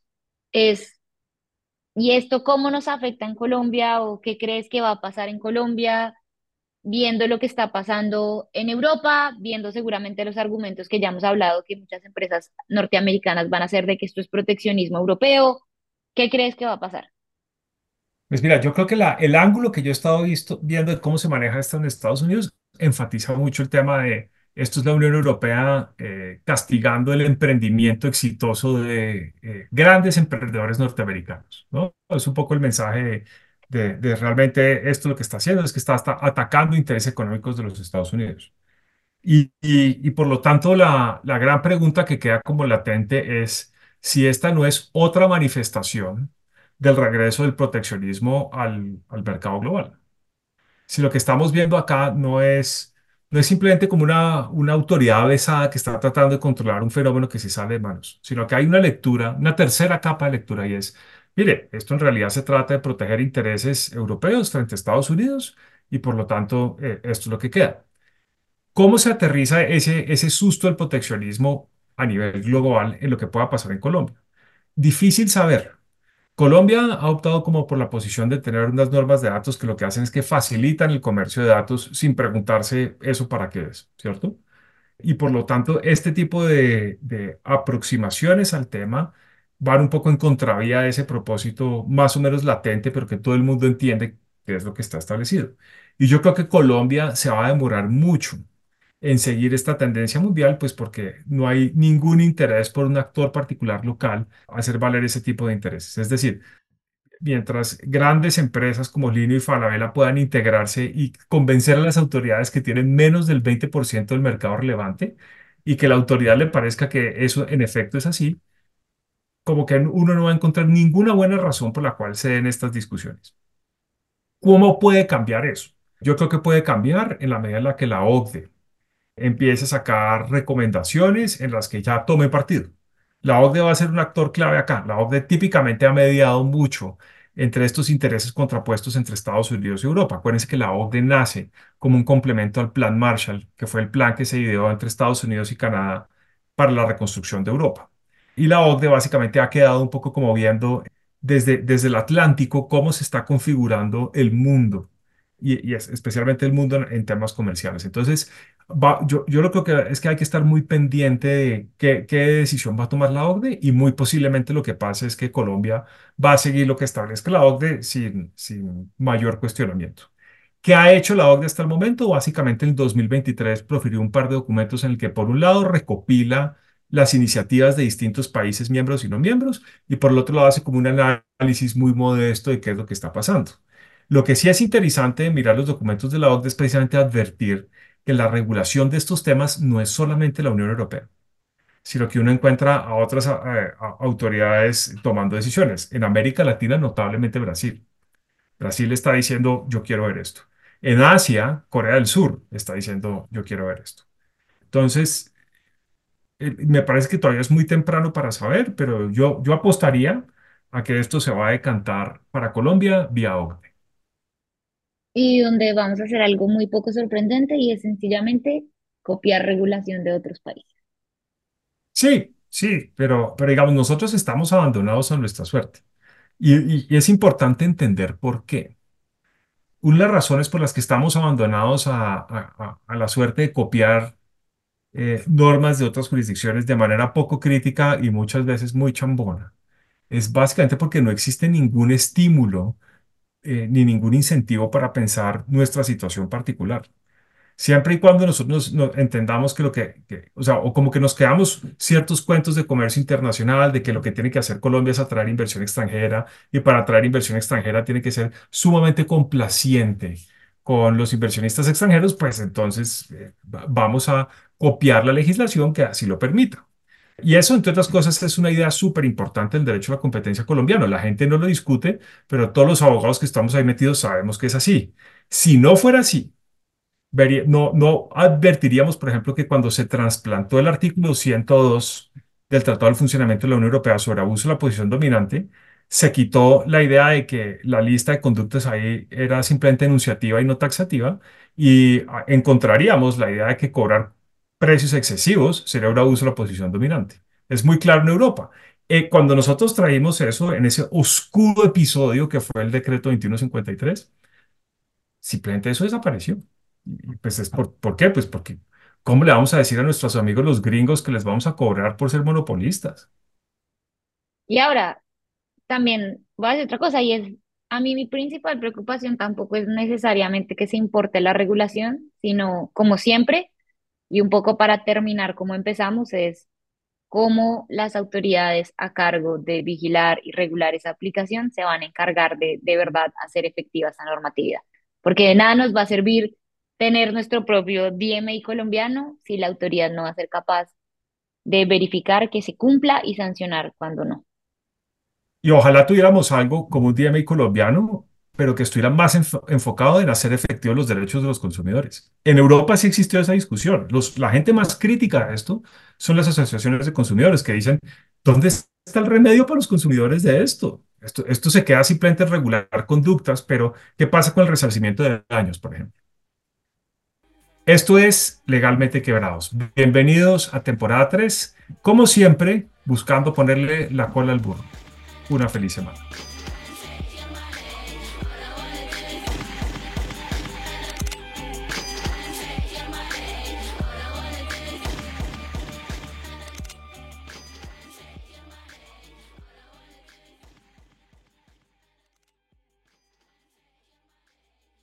es, ¿y esto cómo nos afecta en Colombia o qué crees que va a pasar en Colombia? viendo lo que está pasando en Europa, viendo seguramente los argumentos que ya hemos hablado, que muchas empresas norteamericanas van a hacer de que esto es proteccionismo europeo. ¿Qué crees que va a pasar? Pues mira, yo creo que la, el ángulo que yo he estado visto- viendo de cómo se maneja esto en Estados Unidos enfatiza mucho el tema de esto es la Unión Europea eh, castigando el emprendimiento exitoso de eh, grandes emprendedores norteamericanos, ¿no? Es un poco el mensaje de, realmente esto lo que está haciendo es que está atacando intereses económicos de los Estados Unidos. Y, y, y por lo tanto, la, la gran pregunta que queda como latente es si esta no es otra manifestación del regreso del proteccionismo al, al mercado global. Si lo que estamos viendo acá no es, no es simplemente como una, una autoridad avesada que está tratando de controlar un fenómeno que se sale de manos, sino que hay una lectura, una tercera capa de lectura y es, mire, esto en realidad se trata de proteger intereses europeos frente a Estados Unidos y por lo tanto eh, esto es lo que queda. ¿Cómo se aterriza ese, ese susto del proteccionismo a nivel global en lo que pueda pasar en Colombia? Difícil saber. Colombia ha optado como por la posición de tener unas normas de datos que lo que hacen es que facilitan el comercio de datos sin preguntarse eso para qué es, ¿cierto? Y por lo tanto, este tipo de, aproximaciones al tema van un poco en contravía de ese propósito más o menos latente, pero que todo el mundo entiende que es lo que está establecido. Y yo creo que Colombia se va a demorar mucho en seguir esta tendencia mundial, pues porque no hay ningún interés por un actor particular local hacer valer ese tipo de intereses. Es decir, mientras grandes empresas como Lino y Falabella puedan integrarse y convencer a las autoridades que tienen menos del 20% del mercado relevante y que la autoridad le parezca que eso en efecto es así, como que uno no va a encontrar ninguna buena razón por la cual se den estas discusiones. ¿Cómo puede cambiar eso? Yo creo que puede cambiar en la medida en la que la OCDE empiece a sacar recomendaciones en las que ya tome partido. La OCDE va a ser un actor clave acá. La OCDE típicamente ha mediado mucho entre estos intereses contrapuestos entre Estados Unidos y Europa. Acuérdense que la OCDE nace como un complemento al Plan Marshall, que fue el plan que se ideó entre Estados Unidos y Canadá para la reconstrucción de Europa. Y la OCDE básicamente ha quedado un poco como viendo desde, desde el Atlántico cómo se está configurando el mundo y, especialmente el mundo en, temas comerciales. Entonces, yo, yo lo que es que hay que estar muy pendiente de qué, qué, decisión va a tomar la OCDE y muy posiblemente lo que pase es que Colombia va a seguir lo que establezca la OCDE sin, sin mayor cuestionamiento. ¿Qué ha hecho la OCDE hasta el momento? Básicamente en 2023 profirió un par de documentos en el que por un lado recopila las iniciativas de distintos países miembros y no miembros y por el otro lado hace como un análisis muy modesto de qué es lo que está pasando. Lo que sí es interesante de mirar los documentos de la OCDE es precisamente advertir que la regulación de estos temas no es solamente la Unión Europea, sino que uno encuentra a otras autoridades tomando decisiones. En América Latina, notablemente Brasil. Brasil está diciendo, yo quiero ver esto. En Asia, Corea del Sur está diciendo, yo quiero ver esto. Entonces, eh, me parece que todavía es muy temprano para saber, pero yo, yo apostaría a que esto se va a decantar para Colombia vía OCDE y donde vamos a hacer algo muy poco sorprendente y es sencillamente copiar regulación de otros países. Sí, sí, pero, pero digamos, nosotros estamos abandonados a nuestra suerte. Y, es importante entender por qué. Una de las razones por las que estamos abandonados a, la suerte de copiar eh, normas de otras jurisdicciones de manera poco crítica y muchas veces muy chambona es básicamente porque no existe ningún estímulo eh, ni ningún incentivo para pensar nuestra situación particular. Siempre y cuando nosotros entendamos que lo que, o sea, o como que nos quedamos ciertos cuentos de comercio internacional, de que lo que tiene que hacer Colombia es atraer inversión extranjera y para atraer inversión extranjera tiene que ser sumamente complaciente con los inversionistas extranjeros, pues entonces eh, vamos a copiar la legislación que así lo permita. Y eso, entre otras cosas, es una idea súper importante del derecho a la competencia colombiano. La gente no lo discute, pero todos los abogados que estamos ahí metidos sabemos que es así. Si no fuera así, no, no advertiríamos, por ejemplo, que cuando se trasplantó el artículo 102 del Tratado del Funcionamiento de la Unión Europea sobre abuso de la posición dominante, se quitó la idea de que la lista de conductas ahí era simplemente enunciativa y no taxativa, y encontraríamos la idea de que cobrar precios excesivos sería un abuso de la posición dominante. Es muy claro en Europa. Eh, cuando nosotros traímos eso en ese oscuro episodio que fue el decreto 2153, simplemente eso desapareció. Pues es por, ¿por qué? Pues porque ¿cómo le vamos a decir a nuestros amigos los gringos que les vamos a cobrar por ser monopolistas? Y ahora, también voy a decir otra cosa y es, a mí mi principal preocupación tampoco es necesariamente que se importe la regulación, sino como siempre, y un poco para terminar como empezamos es cómo las autoridades a cargo de vigilar y regular esa aplicación se van a encargar de de verdad hacer efectiva esa normatividad. Porque de nada nos va a servir tener nuestro propio DMI colombiano si la autoridad no va a ser capaz de verificar que se cumpla y sancionar cuando no. Y ojalá tuviéramos algo como un DMI colombiano pero que estuviera más enfocado en hacer efectivos los derechos de los consumidores. En Europa sí existió esa discusión. La gente más crítica de esto son las asociaciones de consumidores que dicen, ¿dónde está el remedio para los consumidores de esto? Esto, esto se queda simplemente en regular conductas, pero ¿qué pasa con el resarcimiento de daños, por ejemplo? Esto es Legalmente Quebrados. Bienvenidos a temporada 3, como siempre, buscando ponerle la cola al burro. Una feliz semana.